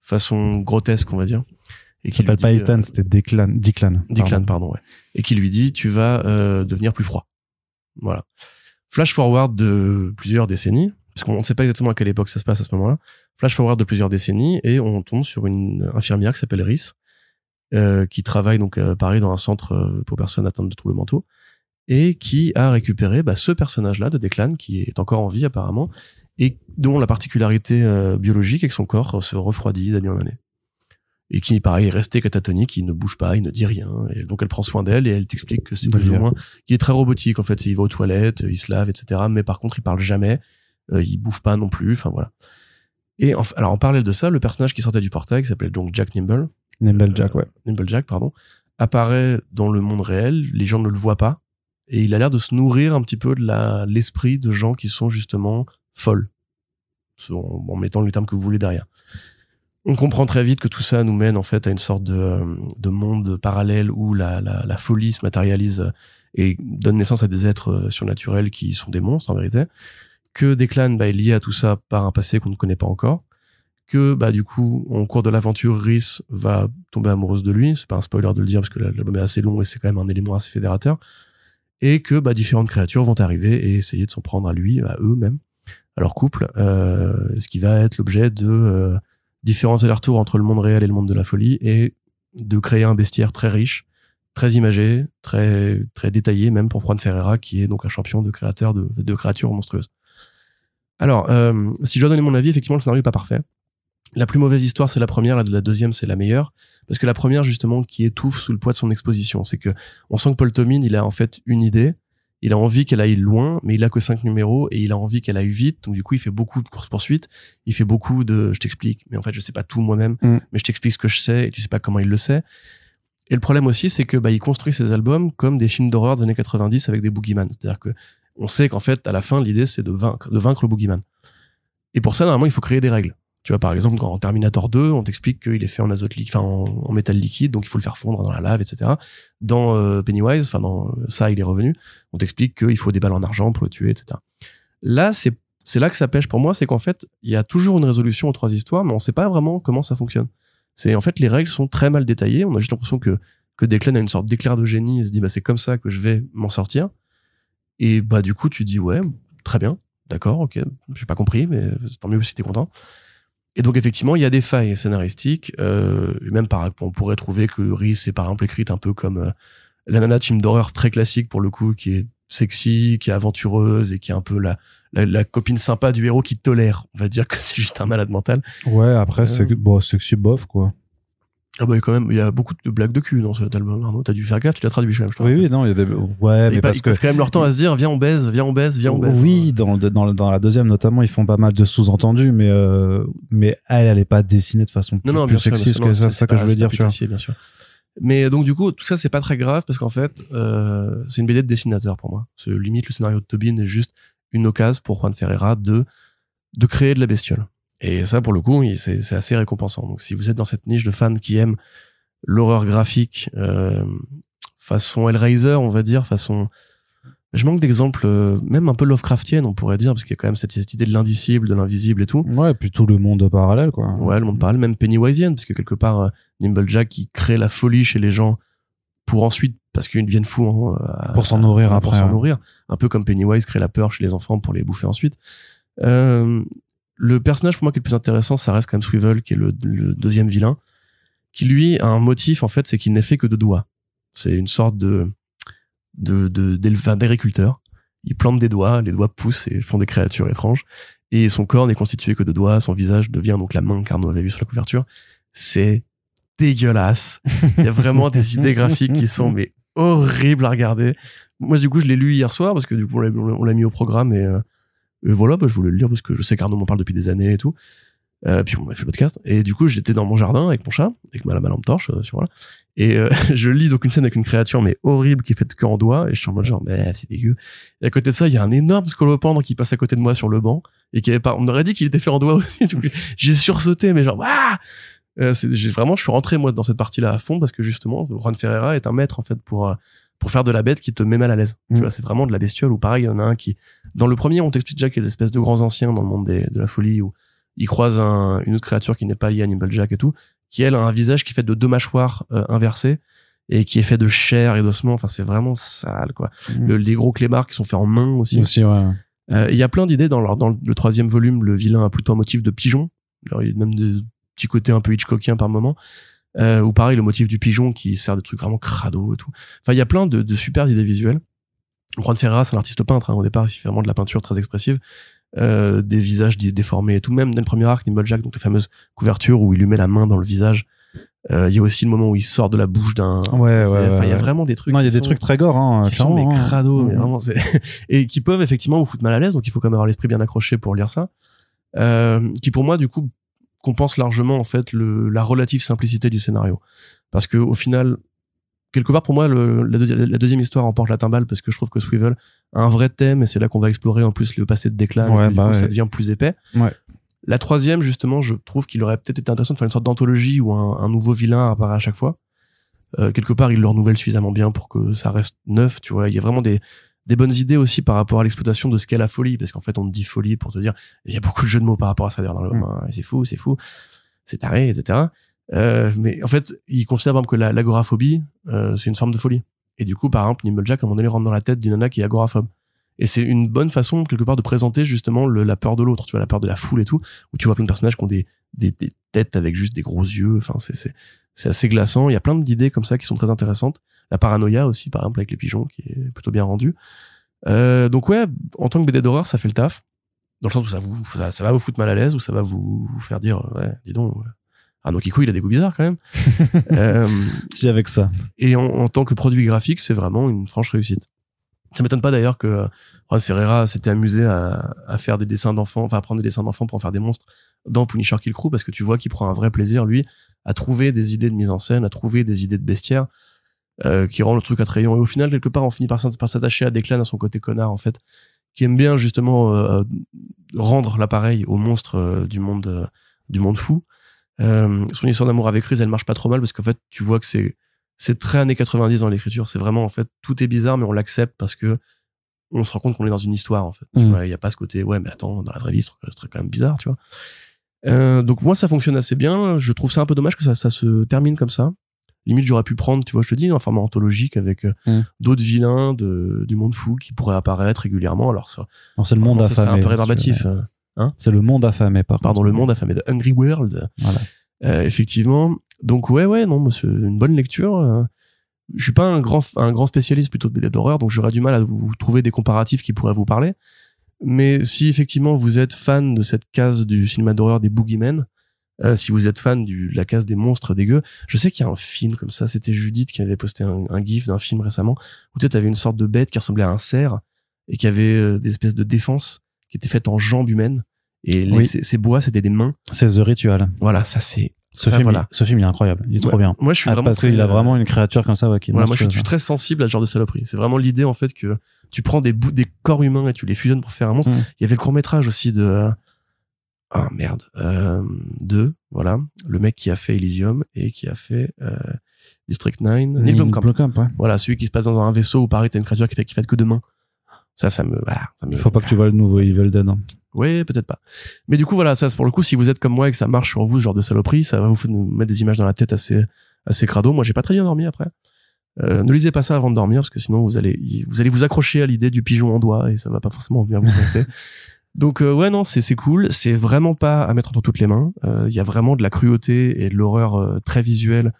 B: façon grotesque on va dire et
A: Il s'appelle pas Ethan,
B: euh,
A: c'était Declan. Declan.
B: Declan
A: pardon.
B: pardon ouais et qui lui dit tu vas euh, devenir plus froid voilà flash forward de plusieurs décennies parce qu'on ne sait pas exactement à quelle époque ça se passe à ce moment-là flash forward de plusieurs décennies et on tombe sur une infirmière qui s'appelle Rhys euh, qui travaille donc euh, pareil dans un centre pour personnes atteintes de troubles mentaux et qui a récupéré bah, ce personnage-là de Declan qui est encore en vie apparemment et dont la particularité euh, biologique est que son corps se refroidit d'année en année et qui pareil est resté catatonique, il ne bouge pas, il ne dit rien et donc elle prend soin d'elle et elle t'explique que c'est plus ou moins qu'il est très robotique en fait, il va aux toilettes, il se lave etc. Mais par contre il parle jamais, euh, il bouffe pas non plus, enfin voilà. Et en, alors en parallèle de ça, le personnage qui sortait du portail qui s'appelait donc Jack Nimble,
A: Nimble Jack, ouais.
B: Nimblejack, pardon, apparaît dans le monde réel, les gens ne le voient pas, et il a l'air de se nourrir un petit peu de l'esprit de gens qui sont justement folles, en, en mettant le terme que vous voulez derrière. On comprend très vite que tout ça nous mène en fait à une sorte de, de monde parallèle où la, folie se matérialise et donne naissance à des êtres surnaturels qui sont des monstres en vérité, que Declan bah, est lié à tout ça par un passé qu'on ne connaît pas encore, que bah du coup au cours de l'aventure Rhys va tomber amoureuse de lui. C'est pas un spoiler de le dire parce que l'album est assez long et c'est quand même un élément assez fédérateur. Et que bah différentes créatures vont arriver et essayer de s'en prendre à lui à eux même à leur couple euh, ce qui va être l'objet de euh, différents allers-retours entre le monde réel et le monde de la folie et de créer un bestiaire très riche très imagé très très détaillé même pour Juan Ferreira qui est donc un champion de créateurs de, de créatures monstrueuses alors, euh, si je dois donner mon avis, effectivement, le scénario est pas parfait. La plus mauvaise histoire, c'est la première. La, la deuxième, c'est la meilleure. Parce que la première, justement, qui étouffe sous le poids de son exposition. C'est que on sent que Paul Tomin, il a en fait une idée. Il a envie qu'elle aille loin, mais il a que cinq numéros et il a envie qu'elle aille vite. Donc, du coup, il fait beaucoup de courses poursuites. Il fait beaucoup de, je t'explique. Mais en fait, je sais pas tout moi-même.
A: Mm.
B: Mais je t'explique ce que je sais et tu sais pas comment il le sait. Et le problème aussi, c'est que, bah, il construit ses albums comme des films d'horreur des années 90 avec des boogeyman. C'est-à-dire que on sait qu'en fait, à la fin, l'idée, c'est de vaincre, de vaincre le boogeyman. Et pour ça, normalement, il faut créer des règles. Tu vois, par exemple, quand en Terminator 2, on t'explique qu'il est fait en azote liquide, enfin, en, métal liquide, donc il faut le faire fondre dans la lave, etc. Dans euh, Pennywise, enfin, dans euh, ça, il est revenu, on t'explique qu'il faut des balles en argent pour le tuer, etc. Là, c'est, c'est là que ça pêche pour moi, c'est qu'en fait, il y a toujours une résolution aux trois histoires, mais on sait pas vraiment comment ça fonctionne. C'est, en fait, les règles sont très mal détaillées. On a juste l'impression que, que Declan a une sorte d'éclair de génie et se dit, bah, c'est comme ça que je vais m'en sortir. Et, bah, du coup, tu dis, ouais, très bien. D'accord, ok, j'ai pas compris, mais tant mieux si t'es content. Et donc effectivement, il y a des failles scénaristiques. Euh, même par, on pourrait trouver que Rhys est par exemple écrite un peu comme euh, la nana film d'horreur très classique pour le coup, qui est sexy, qui est aventureuse et qui est un peu la, la, la copine sympa du héros qui tolère. On va dire que (laughs) c'est juste un malade mental.
A: Ouais, après, c'est
B: Euh.
A: bon, sexy bof, quoi.
B: Ah bah quand même, il y a beaucoup de blagues de cul dans cet album. Arnaud, t'as dû faire gaffe, tu l'as traduit quand même. Je
A: Oui, oui, non, il y a des. Ouais, mais parce
B: ils
A: que.
B: passent quand même leur temps à se dire, viens on baise, viens on baise, viens on baise.
A: Oui, dans, dans, dans la deuxième notamment, ils font pas mal de sous-entendus, mais euh, mais elle, elle est pas dessinée de façon plus,
B: Non,
A: plus
B: Non,
A: ça,
B: c'est
A: c'est ça que
B: pas-
A: je veux dire, tu vois.
B: bien sûr. Mais donc du coup, tout ça c'est pas très grave parce qu'en fait, euh, c'est une BD de dessinateur pour moi. C'est limite le scénario de Tobin est juste une occasion pour Juan Ferreira de de créer de la bestiole. Et ça, pour le coup, c'est assez récompensant. Donc si vous êtes dans cette niche de fans qui aiment l'horreur graphique euh, façon Hellraiser, on va dire, façon je manque d'exemples, euh, même un peu Lovecraftienne, on pourrait dire, parce qu'il y a quand même cette, cette idée de l'indicible, de l'invisible et tout.
A: Ouais, et puis tout le monde parallèle, quoi.
B: Ouais, le monde parallèle, même Pennywisienne, parce que quelque part, euh, Nimblejack qui crée la folie chez les gens pour ensuite, parce qu'ils deviennent fous, hein,
A: Pour s'en nourrir
B: à-
A: après,
B: Pour s'en
A: hein.
B: nourrir. Un peu comme Pennywise crée la peur chez les enfants pour les bouffer ensuite. Euh, le personnage pour moi qui est le plus intéressant, ça reste quand même Swivel, qui est le, le deuxième vilain, qui lui a un motif, en fait, c'est qu'il n'est fait que de doigts. C'est une sorte de, de, d'agriculteur. Il plante des doigts, les doigts poussent et font des créatures étranges. Et son corps n'est constitué que de doigts, son visage devient donc la main qu'Arnaud avait vu sur la couverture. C'est dégueulasse. Il y a vraiment des idées graphiques qui sont mais horribles à regarder. Moi, du coup, je l'ai lu hier soir parce que du coup, on l'a mis au programme et, euh, et voilà, bah, je voulais le lire parce que je sais qu'Arnaud m'en parle depuis des années et tout. Euh, puis on a fait le podcast et du coup, j'étais dans mon jardin avec mon chat, avec ma, lampe torche, euh, sur voilà. Et euh, (laughs) je lis donc une scène avec une créature mais horrible qui est faite que en doigts et je suis en mode genre mais c'est dégueu. Et à côté de ça, il y a un énorme scolopendre qui passe à côté de moi sur le banc et qui avait pas. On aurait dit qu'il était fait en doigts aussi. (laughs) J'ai sursauté mais genre ah euh, vraiment je suis rentré moi dans cette partie là à fond parce que justement Juan Ferreira est un maître en fait pour euh, pour faire de la bête qui te met mal à l'aise
A: Mm.
B: tu vois c'est vraiment de la bestiole ou pareil il y en a un qui dans le premier on t'explique déjà qu'il y a des espèces de grands anciens dans le monde des, de la folie où il croise un, une autre créature qui n'est pas liée à Nimblejack et tout qui elle a un visage qui est fait de deux mâchoires euh, inversées et qui est fait de chair et d'ossements enfin c'est vraiment sale quoi
A: Mm.
B: le, les gros clébards qui sont faits en main aussi
A: Aussi, ouais.
B: euh, Il y a plein d'idées dans, leur- dans le, le troisième volume. Le vilain a plutôt un motif de pigeon. Alors, il y a même des petits côtés un peu Hitchcockien par moment. Euh, ou pareil, le motif du pigeon qui sert de trucs vraiment crado et tout. Enfin, il y a plein de, de super idées visuelles. Juan Ferreira, c'est un artiste peintre. hein. Au départ, il fait vraiment de la peinture très expressive. Euh, des visages dé- déformés et tout. Même dans le premier arc, Nimble Jack, donc la fameuse couverture où il lui met la main dans le visage. Euh, Il y a aussi le moment où il sort de la bouche d'un...
A: Ouais, ouais,
B: Enfin, il y a
A: ouais.
B: vraiment des trucs
A: Non, il y a des
B: sont-
A: trucs très gore, hein.
B: qui sont mais
A: hein.
B: crado, mais vraiment c'est (laughs) et qui peuvent effectivement vous foutre mal à l'aise, donc il faut quand même avoir l'esprit bien accroché pour lire ça. Euh, qui pour moi du coup compense largement en fait le la relative simplicité du scénario, parce que au final quelque part pour moi le, la, deuxi- la deuxième histoire emporte la timbale parce que je trouve que Swivel a un vrai thème et c'est là qu'on va explorer en plus le passé de Declan
A: Ouais,
B: et
A: bah
B: coup,
A: ouais.
B: ça devient plus épais.
A: Ouais.
B: La troisième justement je trouve qu'il aurait peut-être été intéressant de faire une sorte d'anthologie où un, un nouveau vilain apparaît à chaque fois. Euh, quelque part, il le renouvelle suffisamment bien pour que ça reste neuf, tu vois. Il y a vraiment des, des bonnes idées aussi par rapport à l'exploitation de ce qu'est la folie, parce qu'en fait, on te dit folie pour te dire, il y a beaucoup de jeux de mots par rapport à ça dans
A: Mm.
B: hein, c'est fou, c'est fou, c'est taré, etc. Euh, mais en fait, il considère par exemple que la- l'agoraphobie, euh, c'est une forme de folie. Et du coup, par exemple, Nimble Jack, à un moment donné, rentre dans la tête d'une nana qui est agoraphobe. Et c'est une bonne façon, quelque part, de présenter justement le- la peur de l'autre, tu vois, la peur de la foule et tout, où tu vois plein de personnages qui ont des, des, des têtes avec juste des gros yeux, enfin, c'est, c'est, c'est assez glaçant. Il y a plein d'idées comme ça qui sont très intéressantes. La paranoïa aussi, par exemple, avec les pigeons, qui est plutôt bien rendu. Euh, donc ouais, en tant que BD d'horreur, ça fait le taf. Dans le sens où ça, vous, ça, ça va vous foutre mal à l'aise, ou ça va vous, vous faire dire, ouais, dis donc, euh, Arnaud Kikou, il a des goûts bizarres quand même. (laughs) euh,
A: Si avec ça.
B: et en, en tant que produit graphique, c'est vraiment une franche réussite. Ça m'étonne pas d'ailleurs que euh, Juan Ferreira s'était amusé à, à faire des dessins d'enfants, enfin à prendre des dessins d'enfants pour en faire des monstres dans Punisher Kill Crew, parce que tu vois qu'il prend un vrai plaisir, lui, à trouver des idées de mise en scène, à trouver des idées de bestiaire, euh, qui rend le truc attrayant. Et au final, quelque part, on finit par, s'att- par s'attacher à Declan, à son côté connard, en fait, qui aime bien justement euh, rendre l'appareil au monstre euh, du monde euh, du monde fou. Euh, son histoire d'amour avec Riz, elle marche pas trop mal parce qu'en fait, tu vois que c'est c'est très années 90 dans l'écriture. C'est vraiment en fait tout est bizarre, mais on l'accepte parce que on se rend compte qu'on est dans une histoire en fait.
A: Mm.
B: il y a pas ce côté ouais, mais attends, dans la vraie vie, ce serait quand même bizarre, tu vois. Euh, donc moi, ça fonctionne assez bien. Je trouve ça un peu dommage que ça, ça se termine comme ça. Limite, j'aurais pu prendre, tu vois, je te dis, un format anthologique avec euh,
A: Mm.
B: d'autres vilains de, du monde fou qui pourraient apparaître régulièrement. Alors ça,
A: Non, c'est le monde affamé.
B: un peu rébarbatif. euh,
A: C'est le monde affamé, par
B: Pardon,
A: contre.
B: le monde affamé de Hungry World.
A: Voilà.
B: Euh, effectivement. Donc ouais, ouais, non, c'est une bonne lecture. euh. Je suis pas un grand, un grand spécialiste plutôt de BD d'horreur, donc j'aurais du mal à vous trouver des comparatifs qui pourraient vous parler. Mais si effectivement vous êtes fan de cette case du cinéma d'horreur des boogeymen, euh, si vous êtes fan du, de la case des monstres dégueux, je sais qu'il y a un film comme ça, c'était Judith qui avait posté un, un gif d'un film récemment, où tu sais, t'avais une sorte de bête qui ressemblait à un cerf, et qui avait euh, des espèces de défenses qui étaient faites en jambes humaines, et les,
A: Oui.
B: ces, ces bois, c'était des mains.
A: C'est The Ritual.
B: Voilà, ça c'est...
A: Ce,
B: Ça,
A: film,
B: voilà.
A: il- ce film, il est incroyable. Il est trop bien.
B: Moi, je suis
A: Ah,
B: vraiment...
A: parce qu'il a vraiment une créature comme ça ouais, qui
B: Voilà, moi je suis, suis très sensible à ce genre de saloperie. C'est vraiment l'idée en fait que tu prends des bouts, des corps humains et tu les fusionnes pour faire un monstre.
A: Mm.
B: Il y avait le court métrage aussi de euh, ah merde euh, de voilà le mec qui a fait Elysium et qui a fait euh, District 9 Neil Blomkamp.
A: Blomkamp, ouais.
B: Voilà celui qui se passe dans un vaisseau où pareil t'as une créature qui fait qui fait que deux mains. Ça ça me voilà, ça me
A: Faut pas que tu vois le nouveau Evil Dead. hein.
B: oui, peut-être pas. Mais du coup, voilà, ça, c'est pour le coup, si vous êtes comme moi et que ça marche sur vous, ce genre de saloperie, ça va vous mettre des images dans la tête assez, assez crado. Moi, j'ai pas très bien dormi après. Euh, ne lisez pas ça avant de dormir, parce que sinon, vous allez, vous allez vous accrocher à l'idée du pigeon en doigt et ça va pas forcément bien vous rester. (laughs) Donc, euh, ouais, non, c'est, c'est cool. C'est vraiment pas à mettre entre toutes les mains. Euh, Il y a vraiment de la cruauté et de l'horreur euh, très visuelle.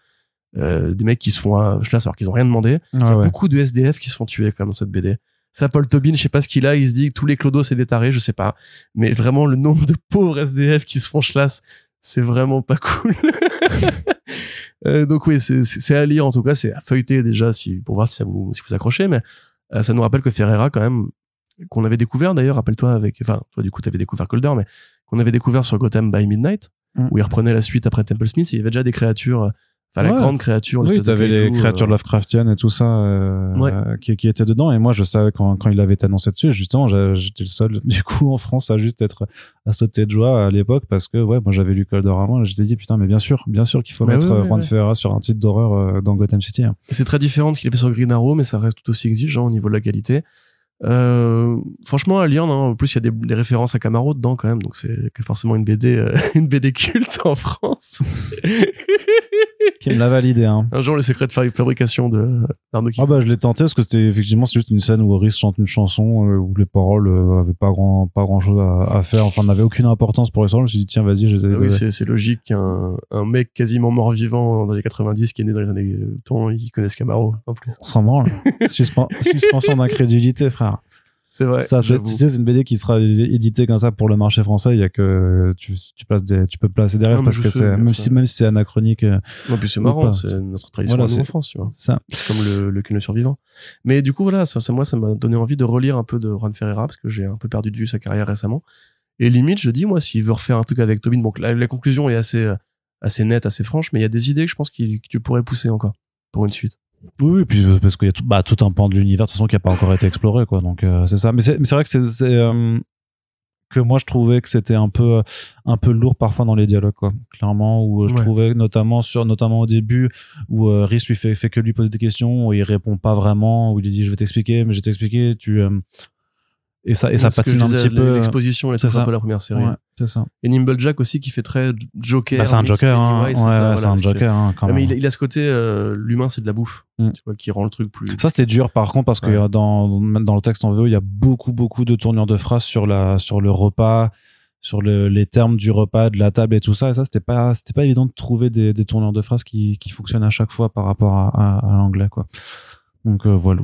B: Euh, des mecs qui se font un schlass alors qu'ils ont rien demandé. Il y a
A: ouais.
B: beaucoup de SDF qui se font tuer quand même dans cette BD. Ça, Paul Tobin, je sais pas ce qu'il a, il se dit que tous les clodos c'est des tarés, je sais pas. Mais vraiment, le nombre de pauvres SDF qui se font chlasse, c'est vraiment pas cool. (laughs) Euh, donc oui, c'est- à lire en tout cas, c'est à feuilleter déjà si, pour voir si ça vous, si vous accrochez, mais euh, ça nous rappelle que Ferreira quand même, qu'on avait découvert d'ailleurs, rappelle-toi avec, enfin, toi du coup t'avais découvert Colder, mais qu'on avait découvert sur Gotham by Midnight,
A: Mm.
B: où il reprenait la suite après Temple Smith, il y avait déjà des créatures, euh, enfin la grande créature.
A: Oui, t'avais les
B: kaiju,
A: créatures
B: euh,
A: Lovecraftiennes et tout ça euh,
B: Ouais.
A: euh, qui, qui étaient dedans. Et moi, je savais quand, quand il avait annoncé dessus, justement, j'étais le seul, (laughs) du coup, en France à juste être à sauter de joie à l'époque parce que, ouais, moi, j'avais lu Colder avant et j'étais dit, putain, mais bien sûr, bien sûr qu'il faut mettre
B: ouais,
A: euh, Juan. Ferreira sur un titre d'horreur euh, dans Gotham City. hein.
B: Et C'est très différent de ce qu'il a fait sur Green Arrow, mais ça reste tout aussi exigeant au niveau de la qualité. Euh, franchement, à lire, non. En plus, il y a des, références à Camaro dedans quand même, donc c'est forcément une BD, euh, (laughs) une BD culte en France. (laughs)
A: Qui me l'a validé, hein.
B: Un jour, les secrets de fa- fabrication de Arnaud
A: Ah bah je l'ai tenté parce que c'était effectivement c'est juste une scène où Horace chante une chanson euh, où les paroles euh, avaient pas grand pas grand chose à, à faire enfin n'avaient aucune importance pour l'histoire je me suis dit tiens vas-y j'ai
B: Ah oui, c'est logique qu'un un mec quasiment mort-vivant dans les 90 qui est né dans les années euh, temps, il connaisse Camaro en plus.
A: on s'en branle (laughs) Suspen- suspension d'incrédulité frère
B: C'est vrai.
A: ça tu sais c'est une BD qui sera éditée comme ça pour le marché français il y a que tu tu places des tu peux placer des rêves
B: Non,
A: parce que c'est même si même si c'est anachronique euh,
B: En plus, c'est marrant, c'est notre tradition
A: Voilà,
B: en France, tu vois.
A: ça
B: comme le, le, survivant. Mais du coup, voilà, ça, ça, moi, ça m'a donné envie de relire un peu de Juan Ferreira, parce que j'ai un peu perdu de vue sa carrière récemment. Et limite, je dis, moi, s'il veut refaire un truc avec Tobin, bon, la, la conclusion est assez, euh, assez nette, assez franche, mais il y a des idées que je pense que tu pourrais pousser encore pour une suite.
A: Oui, puis euh, parce qu'il y a tout, bah, tout un pan de l'univers de toute façon qui a pas encore été exploré, quoi. Donc euh, c'est ça. Mais c'est vrai que c'est euh, que moi je trouvais que c'était un peu un peu lourd parfois dans les dialogues quoi clairement où je
B: Ouais.
A: trouvais notamment sur notamment au début où euh, Rhys lui fait fait que lui poser des questions où il répond pas vraiment où il lui dit je vais t'expliquer mais je vais t'expliquer tu et ça et ça patine un petit peu euh,
B: L'exposition, elle
A: c'est
B: un peu la première série.
A: ouais, c'est ça
B: Et Nimblejack aussi qui fait très Joker.
A: bah, c'est un Joker hein. Ouais,
B: c'est ça,
A: ouais, c'est
B: voilà,
A: un Joker hein, quand
B: mais
A: même.
B: il, a- il a ce côté, euh, l'humain c'est de la bouffe,
A: Mm.
B: tu vois, qui rend le truc plus.
A: Ça c'était dur par contre parce que dans même dans le texte en VO il y a beaucoup beaucoup de tournures de phrases sur la sur le repas sur le, les termes du repas de la table et tout ça et ça c'était pas c'était pas évident de trouver des, des tournures de phrases qui qui fonctionnent à chaque fois par rapport à, à, à l'anglais quoi donc euh, voilà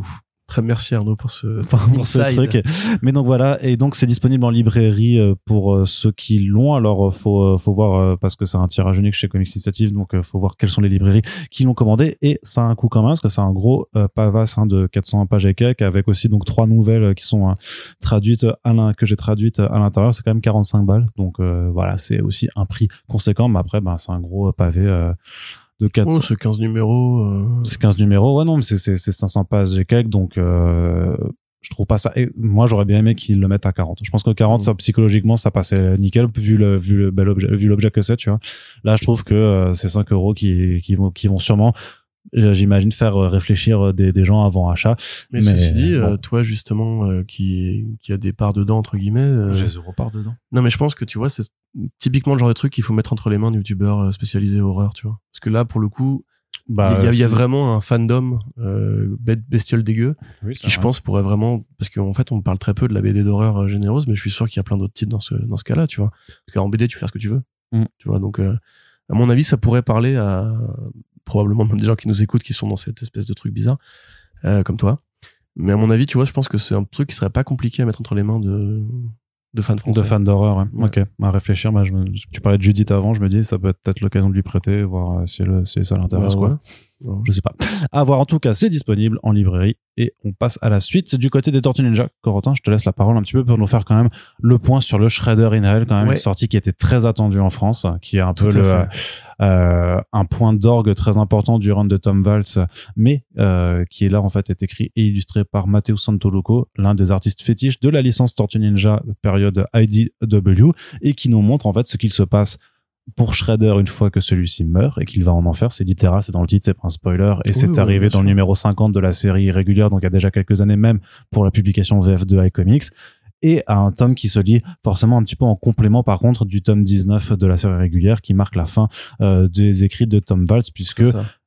B: Très merci Arnaud pour ce, (laughs)
A: pour ce
B: inside.
A: truc. Mais donc voilà. Et donc c'est disponible en librairie euh, pour euh, ceux qui l'ont. Alors euh, faut faut voir parce que c'est un tirage unique chez Comics Initiative. Donc faut voir quelles sont les librairies qui l'ont commandé. Et ça a un coût quand même parce que c'est un gros pavasse hein, de 400 pages et quelques avec aussi donc trois nouvelles qui sont euh, traduites à que j'ai traduites à l'intérieur. C'est quand même 45 balles. Donc euh, voilà. C'est aussi un prix conséquent. Mais après ben c'est un gros pavé euh, de 400
B: Oh, ce 15 numéros. euh,
A: c'est 15 numéros ouais non mais c'est c'est c'est 500 pages et quelques donc euh, je trouve pas ça et moi j'aurais bien aimé qu'ils le mettent à 40 je pense que 40
B: Mhm.
A: ça, psychologiquement ça passait nickel vu le vu le bel objet vu l'objet que c'est tu vois là je trouve que euh, c'est 5 euros qui qui vont qui vont sûrement j'imagine faire euh, réfléchir des, des gens avant achat
B: Mais,
A: Mais,
B: ceci dit,
A: bon.
B: euh, toi justement, euh, qui, qui a des parts dedans, entre guillemets. euh,
A: j'ai zéro part dedans
B: Non, mais je pense que tu vois, c'est typiquement le genre de truc qu'il faut mettre entre les mains de youtubeurs euh, spécialisés horreur, tu vois. Parce que là, pour le coup, il
A: bah
B: y, y a vraiment un fandom euh, bête bestiole dégueu
A: oui,
B: qui, je
A: vrai.
B: pense, pourrait vraiment. Parce qu'en fait, on parle très peu de la BD d'horreur euh, généreuse, mais je suis sûr qu'il y a plein d'autres titres dans ce, dans ce cas-là, tu vois. Parce qu'en BD, tu fais ce que tu veux.
A: Mm.
B: Tu vois, donc, euh, à mon avis, ça pourrait parler à probablement même des gens qui nous écoutent qui sont dans cette espèce de truc bizarre, euh, comme toi. Mais à mon avis, tu vois, je pense que c'est un truc qui serait pas compliqué à mettre entre les mains de, de fans français.
A: de fans d'horreur ouais.
B: Ouais.
A: ok à réfléchir bah, je me- tu parlais de Judith avant je me dis ça peut être peut-être l'occasion de lui prêter voir euh, si, elle- si ça l'intéresse
B: Bah,
A: quoi
B: Ouais.
A: je sais pas. À voir en tout cas, c'est disponible en librairie et on passe à la suite du côté des Tortues Ninja. Corotin, je te laisse la parole un petit peu pour nous faire quand même le point sur le Shredder in Hell, quand même
B: Ouais.
A: une sortie qui était très attendue en France, qui est un
B: Tout
A: peu le euh, un point d'orgue très important du run de Tom Valls, mais euh, qui est là en fait est écrit et illustré par Matteo Santoloco, l'un des artistes fétiches de la licence Tortue Ninja période IDW et qui nous montre en fait ce qu'il se passe pour Shredder une fois que celui-ci meurt et qu'il va en enfer. C'est littéral, c'est dans le titre, c'est pas un spoiler. Et
B: Oui,
A: c'est
B: oui,
A: arrivé dans le numéro 50 de la série régulière, donc il y a déjà quelques années même pour la publication VF de iComics. Et à un tome qui se lit forcément un petit peu en complément par contre du tome 19 de la série régulière qui marque la fin euh, des écrits de Tom Valls puisque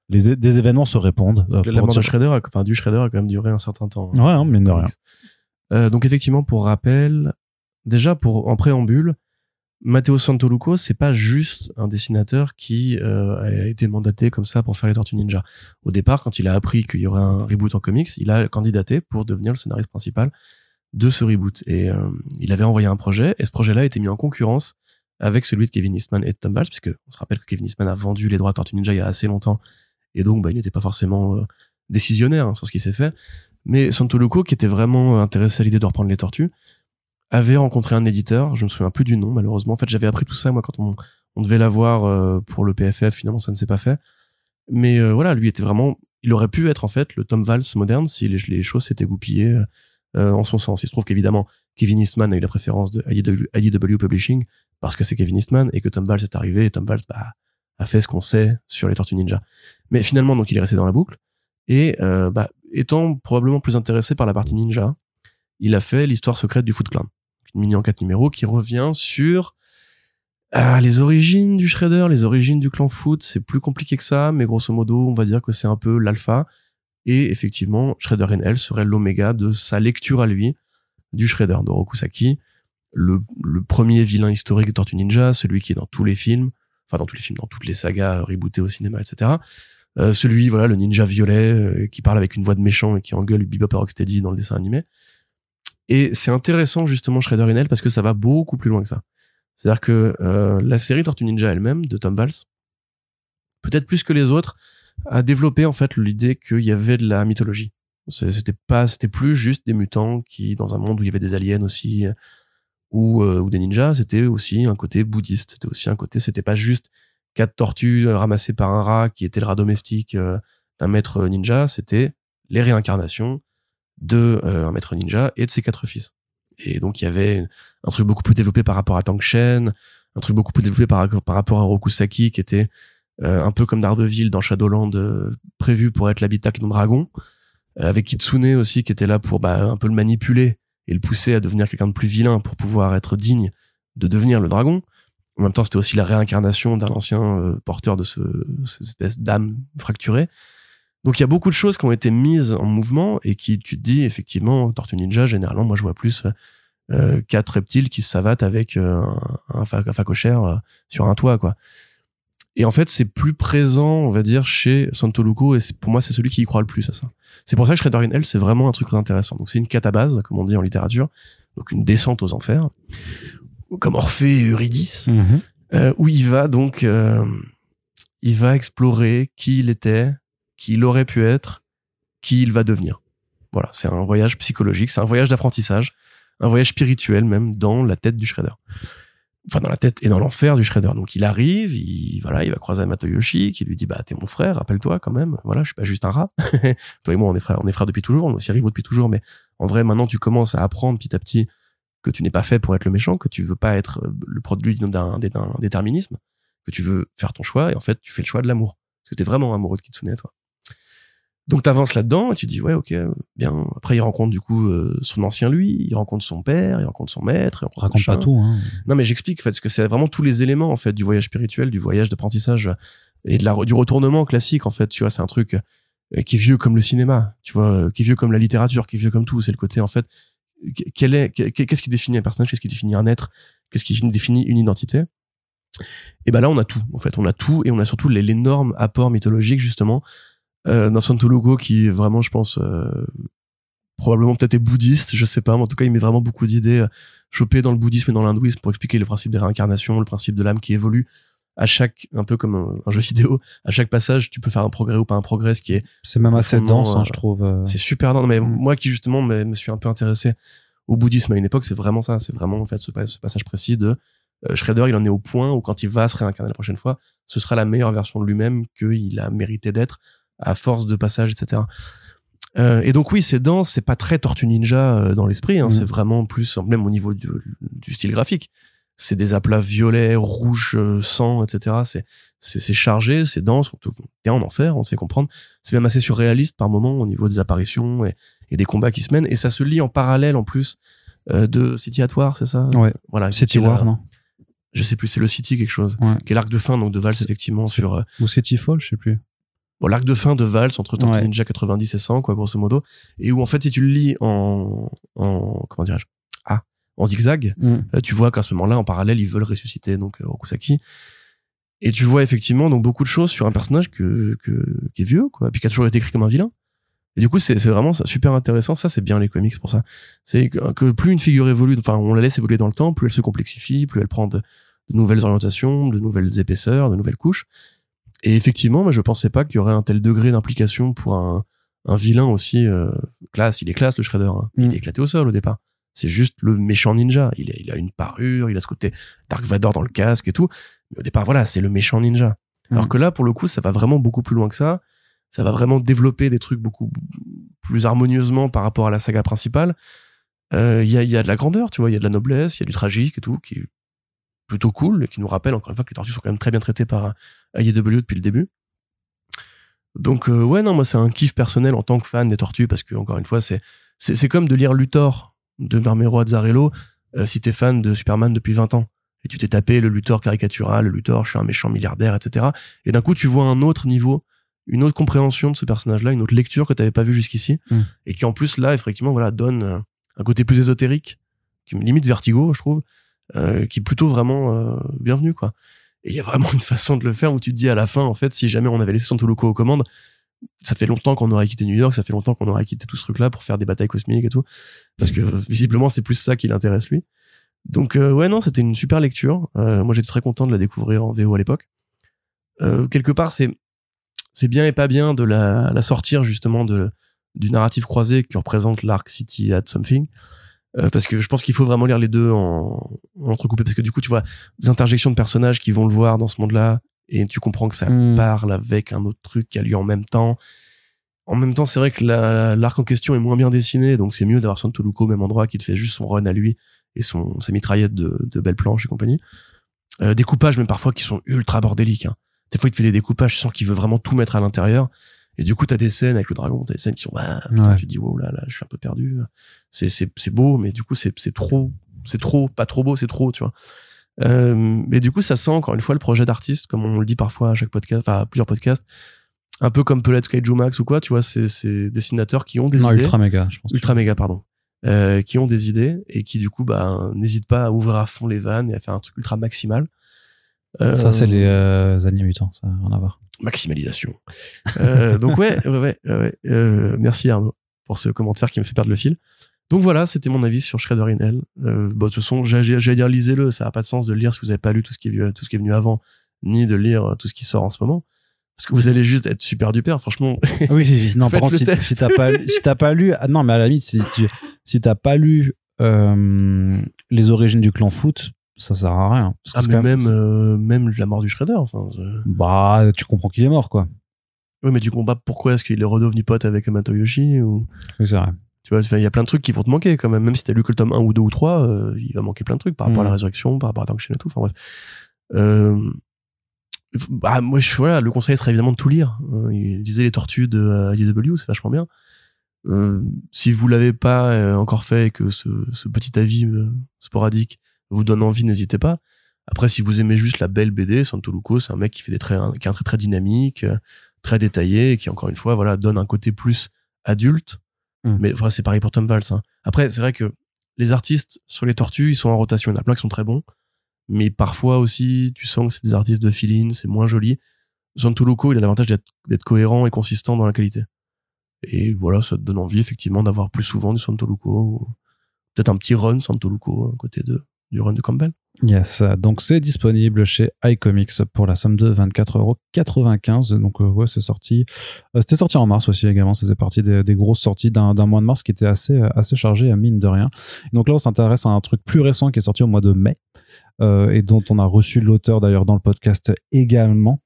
A: les, des événements se répondent. euh,
B: la mort de Shredder, a- enfin du Shredder a quand même duré un certain temps.
A: Ouais, hein, mine de rien.
B: Euh, donc effectivement, pour rappel, déjà pour en préambule, Matteo Santoluco, c'est pas juste un dessinateur qui euh, a été mandaté comme ça pour faire les Tortues Ninja. Au départ, quand il a appris qu'il y aurait un reboot en comics, il a candidaté pour devenir le scénariste principal de ce reboot. Et euh, il avait envoyé un projet, et ce projet-là a été mis en concurrence avec celui de Kevin Eastman et de Tom Valls, puisque on se rappelle que Kevin Eastman a vendu les droits de Tortues Ninja il y a assez longtemps, et donc bah, il n'était pas forcément euh, décisionnaire sur ce qui s'est fait. Mais Santoluco, qui était vraiment intéressé à l'idée de reprendre les tortues, avait rencontré un éditeur, je me souviens plus du nom malheureusement. En fait, j'avais appris tout ça moi quand on, on devait l'avoir euh, pour le PFF, finalement ça ne s'est pas fait. Mais euh, voilà, lui était vraiment, il aurait pu être en fait le Tom Valls moderne si les, choses s'étaient goupillées euh, en son sens. Il se trouve qu'évidemment Kevin Eastman a eu la préférence de IDW, IDW Publishing parce que c'est Kevin Eastman et que Tom Valls est arrivé et Tom Valls bah, a fait ce qu'on sait sur les Tortues Ninja. Mais finalement donc il est resté dans la boucle et euh, bah, étant probablement plus intéressé par la partie ninja, il a fait l'histoire secrète du Foot Clan, une mini en quatre numéros qui revient sur ah, les origines du Shredder, les origines du clan Foot. C'est plus compliqué que ça, mais grosso modo, on va dire que c'est un peu l'alpha. Et effectivement, Shredder Hell serait l'oméga de sa lecture à lui du Shredder de Rokusaki, le, le premier vilain historique de Tortue Ninja, celui qui est dans tous les films, enfin dans tous les films, dans toutes les sagas rebootées au cinéma, etc. Euh, celui, voilà, le ninja violet euh, qui parle avec une voix de méchant et qui engueule Bebop dans le dessin animé. Et c'est intéressant justement Shredder in Hell parce que ça va beaucoup plus loin que ça. C'est-à-dire que euh, la série Tortue Ninja elle-même de Tom Valls, peut-être plus que les autres, a développé en fait l'idée qu'il y avait de la mythologie. C'était pas, c'était plus juste des mutants qui, dans un monde où il y avait des aliens aussi, ou, euh, ou des ninjas, c'était aussi un côté bouddhiste. C'était aussi un côté, c'était pas juste quatre tortues euh, ramassées par un rat qui était le rat domestique euh, d'un maître ninja, c'était les réincarnations de euh, un maître ninja et de ses quatre fils. Et donc il y avait un truc beaucoup plus développé par rapport à Tank Shen, un truc beaucoup plus développé par, par rapport à Rokusaki qui était euh, un peu comme Daredevil dans Shadowland euh, prévu pour être l'habitacle d'un dragon euh, avec Kitsune aussi qui était là pour bah, un peu le manipuler et le pousser à devenir quelqu'un de plus vilain pour pouvoir être digne de devenir le dragon en même temps c'était aussi la réincarnation d'un ancien porteur de ce, cette espèce d'âme fracturée donc il y a beaucoup de choses qui ont été mises en mouvement et qui tu te dis effectivement Tortue Ninja généralement moi je vois plus euh, quatre reptiles qui se savatent avec euh, un, un, facochère euh, sur un toit quoi. Et en fait c'est plus présent on va dire chez Santoluco et pour moi c'est celui qui y croit le plus à ça. C'est pour ça que Shredder in Hell c'est vraiment un truc très intéressant. Donc c'est une catabase comme on dit en littérature donc une descente aux enfers comme Orphée et Eurydice
A: Mhm.
B: euh, où il va donc euh, il va explorer qui il était qui il aurait pu être qui il va devenir. Voilà c'est un voyage psychologique c'est un voyage d'apprentissage un voyage spirituel même dans la tête du Shredder. Enfin dans la tête et dans l'enfer du Shredder. Donc il arrive il voilà il va croiser Matoyoshi qui lui dit bah t'es mon frère rappelle-toi quand même. Voilà je suis pas juste un rat. (laughs) Toi et moi on est frères on est frères depuis toujours on est aussi depuis toujours mais en vrai maintenant tu commences à apprendre petit à petit que tu n'es pas fait pour être le méchant que tu veux pas être le produit d'un déterminisme que tu veux faire ton choix et en fait tu fais le choix de l'amour. Parce que t'es vraiment amoureux de Kitsune toi donc t'avances là-dedans et tu dis ouais ok bien après il rencontre du coup euh, son ancien lui il rencontre son père il rencontre son maître il rencontre
A: Raconte pas tout. Hein.
B: non mais j'explique en fait parce que c'est vraiment tous les éléments en fait du voyage spirituel du voyage d'apprentissage et de la du retournement classique en fait tu vois c'est un truc euh, qui est vieux comme le cinéma tu vois euh, qui est vieux comme la littérature qui est vieux comme tout c'est le côté en fait qu- quel est qu- qu'est-ce qui définit un personnage qu'est-ce qui définit un être qu'est-ce qui définit une identité et ben là on a tout en fait on a tout et on a surtout l'énorme apport mythologique justement euh, dans Santo Logo qui vraiment je pense euh, probablement peut-être est bouddhiste je sais pas mais en tout cas il met vraiment beaucoup d'idées euh, chopées dans le bouddhisme et dans l'hindouisme pour expliquer le principe des réincarnations le principe de l'âme qui évolue à chaque un peu comme un, un jeu vidéo à chaque passage tu peux faire un progrès ou pas un progrès ce qui est
A: C'est même assez dense, hein,
B: euh,
A: je trouve. euh.
B: c'est super dense. mais
A: Mm.
B: moi qui justement me, me suis un peu intéressé au bouddhisme à une époque c'est vraiment ça c'est vraiment en fait ce, ce passage précis de euh, Shredder il en est au point où quand il va se réincarner la prochaine fois ce sera la meilleure version de lui-même qu'il a mérité d'être à force de passage etc euh, et donc oui c'est dense c'est pas très Tortue Ninja euh, dans l'esprit hein,
A: Mm.
B: c'est vraiment plus même au niveau du, du style graphique. C'est des aplats violets rouges euh, sang etc c'est c'est chargé c'est dense on t'es en enfer on te fait comprendre. C'est même assez surréaliste par moment au niveau des apparitions et, et des combats qui se mènent. Et ça se lit en parallèle en plus euh, de City at War c'est ça?
A: Ouais.
B: voilà
A: City
B: est
A: War,
B: la-
A: non?
B: Je sais plus c'est le City quelque chose.
A: Ouais.
B: qui est l'arc de fin donc de Vals effectivement sur euh,
A: Ou City Fall, je sais plus.
B: Bon, l'arc de fin de Vals entre Tortue
A: Ouais.
B: Ninja 90 et 100 quoi grosso modo et où en fait si tu le lis en en comment dirais-je ah en zigzag
A: Mm.
B: euh, tu vois qu'à ce moment-là, en parallèle, ils veulent ressusciter donc euh, Rokusaki. Et tu vois effectivement donc beaucoup de choses sur un personnage que, que qui est vieux, quoi, puis qui a toujours été écrit comme un vilain. Et du coup, c'est c'est vraiment super intéressant. Ça, c'est bien les comics pour ça. C'est que, que plus une figure évolue, enfin, on la laisse évoluer dans le temps, plus elle se complexifie, plus elle prend de, de nouvelles orientations, de nouvelles épaisseurs, de nouvelles couches. Et effectivement, moi, je pensais pas qu'il y aurait un tel degré d'implication pour un, un vilain aussi euh, classe. Il est classe, le Shredder. hein. Il
A: Mm.
B: est éclaté au sol au départ. C'est juste le méchant ninja. Il a, il a une parure, il a ce côté Dark Vador dans le casque et tout. Mais au départ, voilà, c'est le méchant ninja. Alors
A: Mm.
B: que là, pour le coup, ça va vraiment beaucoup plus loin que ça. Ça va vraiment développer des trucs beaucoup plus harmonieusement par rapport à la saga principale. Euh, Il y, a, il y a de la grandeur, tu vois, il y a de la noblesse, il y a du tragique et tout, qui est plutôt cool et qui nous rappelle encore une fois que les tortues sont quand même très bien traitées par AEW depuis le début. Donc euh, ouais, non, moi c'est un kiff personnel en tant que fan des tortues parce que encore une fois, c'est c'est c'est comme de lire Luthor de Marmero Azzarello euh, si t'es fan de Superman depuis 20 ans et tu t'es tapé le Luthor caricatural, le Luthor, je suis un méchant milliardaire, etc. Et d'un coup, tu vois un autre niveau, une autre compréhension de ce personnage-là, une autre lecture que t'avais pas vue jusqu'ici,
A: Mm.
B: et qui en plus là, effectivement, voilà, donne euh, un côté plus ésotérique, qui me limite vertigo, je trouve, euh, qui est plutôt vraiment euh, bienvenu, quoi. Et il y a vraiment une façon de le faire où tu te dis à la fin, en fait, si jamais on avait laissé Santoloco aux commandes, ça fait longtemps qu'on aurait quitté New York, ça fait longtemps qu'on aurait quitté tout ce truc-là pour faire des batailles cosmiques et tout, parce que euh, visiblement c'est plus ça qui l'intéresse lui. Donc euh, ouais non, c'était une super lecture. Euh, moi j'étais très content de la découvrir en VO à l'époque. Euh, quelque part c'est c'est bien et pas bien de la, la sortir justement de du narratif croisé qui représente l'arc City at Something. Euh, parce que je pense qu'il faut vraiment lire les deux en, en entrecoupé parce que du coup tu vois des interjections de personnages qui vont le voir dans ce monde-là et tu comprends que ça
A: Mm.
B: parle avec un autre truc qui a lieu en même temps en même temps, c'est vrai que la- l'arc en question est moins bien dessiné, donc c'est mieux d'avoir son Toluco au même endroit qui te fait juste son run à lui et son sa mitraillette de, de belles planches et compagnie. Euh, découpages même parfois qui sont ultra bordéliques. Hein. Des fois, il te fait des découpages sans qu'il veut vraiment tout mettre à l'intérieur. Et du coup, t'as des scènes avec le dragon, t'as des scènes qui sont, bah, putain,
A: Ouais.
B: tu dis, wow, là, là, je suis un peu perdu. C'est, c'est, c'est beau, mais du coup, c'est, c'est trop, c'est trop, pas trop beau, c'est trop, tu vois. Euh, mais du coup, ça sent encore une fois le projet d'artiste, comme on le dit parfois à chaque podcast, enfin, à plusieurs podcasts. Un peu comme peut-être Kaiju Max ou quoi, tu vois, c'est, c'est dessinateurs qui ont des
A: Non,
B: idées.
A: ultra méga, je pense.
B: Ultra méga, pardon. Euh, qui ont des idées et qui du coup bah n'hésitent pas à ouvrir à fond les vannes et à faire un truc ultra maximal. Euh,
A: Ça, c'est les euh, années mutants, ça rien à voir.
B: Maximalisation. Euh, donc ouais, ouais, ouais, ouais. Euh, merci Arnaud pour ce commentaire qui me fait perdre le fil. Donc voilà, c'était mon avis sur Shredder in Hell. Euh, bon, de toute façon, j'allais dire lisez-le, ça a pas de sens de le lire si vous avez pas lu tout ce qui est tout ce qui est venu avant, ni de lire tout ce qui sort en ce moment, parce que vous allez juste être super duper. Franchement,
A: Oui, non, (laughs) par contre, si, si t'as pas, si pas lu, ah, non, mais à la limite, si tu, si t'as pas lu euh, les origines du clan foot, ça sert à rien.
B: Ah mais
A: quand
B: même euh, même la mort du Shredder. Enfin,
A: bah, tu comprends qu'il est mort, quoi.
B: oui, mais du combat, pourquoi est-ce qu'il est redevenu pote avec Amato Yoshi ou
A: Oui, c'est vrai.
B: Tu vois, il y a plein de trucs qui vont te manquer quand même. Même si t'as lu que le tome 1 ou 2 ou 3, euh, il va manquer plein de trucs par rapport à la
A: Mhm.
B: résurrection, par rapport à Tankshin et tout. Enfin bref. Euh, bah, moi, je, voilà, le conseil serait évidemment de tout lire. Euh, il disait les tortues de euh, IDW, c'est vachement bien. Euh, si vous l'avez pas euh, encore fait et que ce, ce petit avis euh, sporadique vous donne envie, n'hésitez pas. Après, si vous aimez juste la belle BD, Santoluco, c'est un mec qui fait des traits, qui a un trait très dynamique, euh, très détaillé, et qui encore une fois, voilà, donne un côté plus adulte.
A: Mm.
B: Mais enfin, c'est pareil pour Tom Valls. hein. Après, c'est vrai que les artistes sur les tortues, ils sont en rotation. Il y en a plein qui sont très bons, mais parfois aussi, tu sens que c'est des artistes de fill c'est moins joli. Santoluco, il a l'avantage d'être cohérent et consistant dans la qualité. Et voilà, ça te donne envie effectivement d'avoir plus souvent du Santoluco, peut-être un petit run Santoluco à côté de du run de Campbell.
A: Yes, donc c'est disponible chez iComics pour la somme de 24,95€. Donc euh, ouais, c'est sorti. euh, C'était sorti en mars aussi également. Ça faisait partie des, grosses sorties d'un mois de mars qui était assez assez chargé à mine de rien. Donc là, on s'intéresse à un truc plus récent qui est sorti au mois de mai euh, et dont on a reçu l'auteur d'ailleurs dans le podcast également.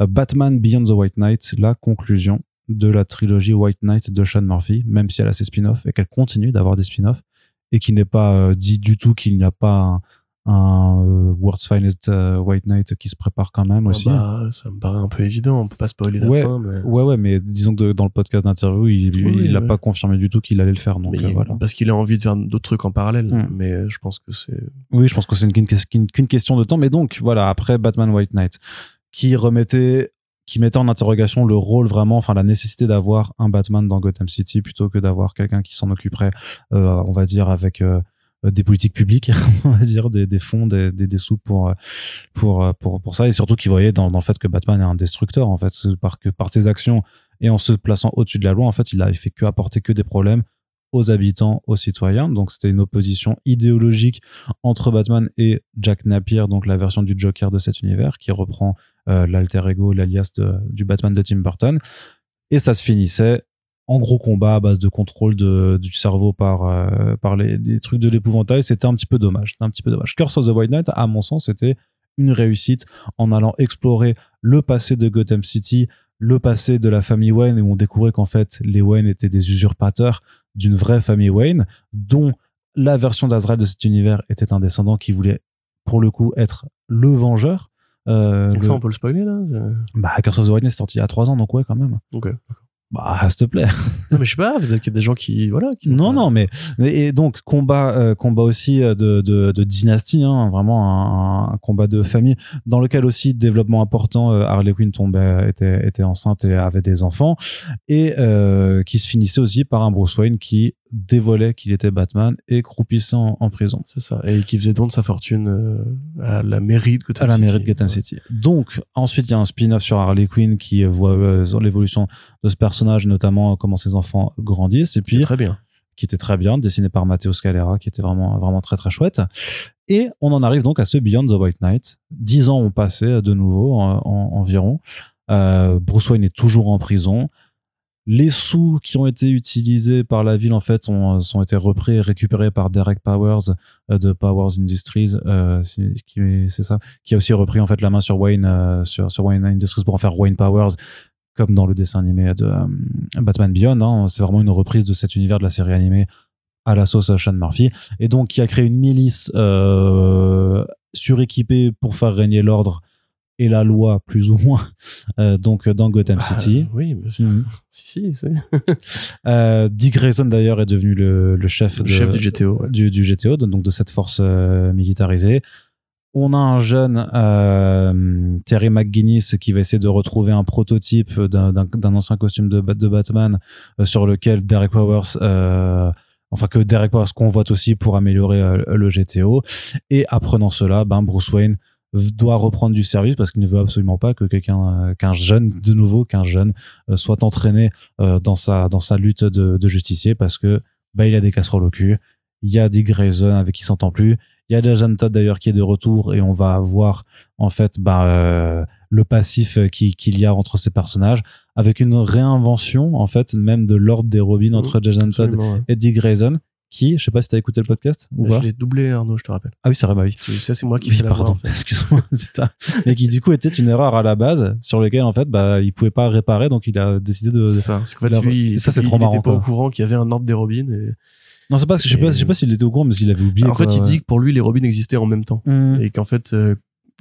A: Euh, Batman Beyond the White Knight, la conclusion de la trilogie White Knight de Sean Murphy, même si elle a ses spin-offs et qu'elle continue d'avoir des spin-offs et qui n'est pas euh, dit du tout qu'il n'y a pas un, un, euh, World's Finest euh, White Knight qui se prépare quand même
B: Ah
A: aussi.
B: bah, ça me paraît un peu évident. On peut pas spoiler la
A: Ouais,
B: fin, mais,
A: Ouais, ouais, mais disons que dans le podcast d'interview, il
B: Oui,
A: n'a
B: ouais.
A: pas confirmé du tout qu'il allait le faire. Donc euh, voilà.
B: parce qu'il a envie de faire d'autres trucs en parallèle.
A: Mm.
B: Mais je pense que c'est
A: Oui, je pense que c'est une- qu'une qu'une- qu'une question de temps. Mais donc, voilà, après Batman White Knight, qui remettait, qui mettait en interrogation le rôle vraiment, enfin la nécessité d'avoir un Batman dans Gotham City plutôt que d'avoir quelqu'un qui s'en occuperait, euh, on va dire, avec euh, des politiques publiques, (laughs) on va dire, des, des fonds, des, des, sous pour, euh, pour, euh, pour, pour ça. Et surtout qu'il voyait dans, dans le fait que Batman est un destructeur, en fait, par, que, par ses actions et en se plaçant au-dessus de la loi, en fait, il a fait que apporter que des problèmes aux habitants, aux citoyens. Donc c'était une opposition idéologique entre Batman et Jack Napier, donc la version du Joker de cet univers, qui reprend euh, l'alter ego, l'alias du Batman de Tim Burton. Et ça se finissait en gros combat à base de contrôle du cerveau par, euh, par les, les trucs de l'épouvantail. C'était un petit peu dommage. Un petit peu dommage. Curse of the White Knight, à mon sens, c'était une réussite en allant explorer le passé de Gotham City, le passé de la famille Wayne, où on découvrait qu'en fait, les Wayne étaient des usurpateurs d'une vraie famille Wayne, dont la version d'Azrael de cet univers était un descendant qui voulait, pour le coup, être le vengeur. Euh,
B: Donc
A: le-
B: ça, on peut le spoiler là
A: Bah, Curse of the White Knight est sorti il y a trois ans, donc ouais, quand même.
B: Ok.
A: Bah, s'il te plaît.
B: Non mais je sais pas. Peut-être qu'il y a des gens qui voilà. Qui
A: Non,
B: pas-
A: non, mais et donc combat, euh, combat aussi euh, de, de, de dynastie, hein, vraiment un, un combat de famille dans lequel aussi développement important. euh, Harley Quinn tombait, était, était enceinte et avait des enfants et euh, qui se finissait aussi par un Bruce Wayne qui dévoilait qu'il était Batman et croupissait en, prison
B: C'est ça. Et qui faisait don de sa fortune euh, à la mairie de Gotham
A: à la
B: City.
A: mairie de Gotham City. Donc ensuite il y a un spin-off sur Harley Quinn qui voit euh, l'évolution de ce personnage, notamment comment ses enfants grandissent et puis
B: très bien.
A: qui était très bien, dessiné par Matteo Scalera, qui était vraiment, vraiment très très chouette. Et on en arrive donc à ce Beyond the White Knight. Dix ans ont passé de nouveau en- en- environ. Euh, Bruce Wayne est toujours en prison. Les sous qui ont été utilisés par la ville en fait ont, été repris et récupérés par Derek Powers euh, de Powers Industries, euh, c'est ça, qui a aussi repris en fait la main sur Wayne, euh, sur, sur Wayne Industries pour en faire Wayne Powers comme dans le dessin animé de euh, Batman Beyond. Hein. C'est vraiment une reprise de cet univers de la série animée à la sauce Sean Murphy. Et donc, qui a créé une milice suréquipée pour faire régner l'ordre et la loi, plus ou moins, (laughs) euh, donc dans Gotham
B: Bah,
A: City.
B: oui,
A: Mhm. (laughs)
B: si, si, (laughs)
A: Euh, Dick Grayson, d'ailleurs, est devenu le, le chef,
B: le
A: de-
B: chef du GTO. ouais.
A: du, du GTO, donc de cette force euh, militarisée. On a un jeune euh, Terry McGuinness qui va essayer de retrouver un prototype d'un- ancien costume de, de Batman euh, sur lequel Derek Powers, euh, enfin que Derek Powers convoite aussi pour améliorer euh, le GTO. Et apprenant cela, ben Bruce Wayne doit reprendre du service parce qu'il ne veut absolument pas que quelqu'un, euh, qu'un jeune, de nouveau, qu'un jeune euh, soit entraîné euh, dans sa dans sa lutte de, de justicier parce que bah il a des casseroles au cul. Il y a Dick Grayson avec qui il s'entend plus. Il y a Jason Todd d'ailleurs qui est de retour et on va avoir en fait bah, euh, le passif qui- qu'il y a entre ces personnages avec une réinvention en fait même de l'ordre des Robins entre Jason Todd
B: ouais.
A: et Dick Grayson qui, je sais pas si t'as écouté le podcast ou
B: Bah,
A: pas.
B: je l'ai doublé, Arnaud, je te rappelle.
A: Ah oui, c'est vrai, bah oui.
B: Ça, c'est moi qui
A: Oui,
B: fais
A: pardon,
B: en fait.
A: excuse-moi, (laughs) putain. Mais qui du coup était une erreur à la base sur lequel en fait bah il pouvait pas réparer donc il a décidé de.
B: C'est ça. Parce qu'en fait,
A: la-
B: lui, il
A: ça, c'est
B: il-
A: trop
B: il
A: marrant,
B: était pas
A: quoi.
B: au courant qu'il y avait un ordre des Robins. Et...
A: Non, c'est pas, je sais pas, je sais pas s'il était au courant mais s'il avait oublié.
B: en fait, il
A: ouais.
B: dit que pour lui, les Robins existaient en même temps.
A: Hum.
B: Et qu'en fait, euh,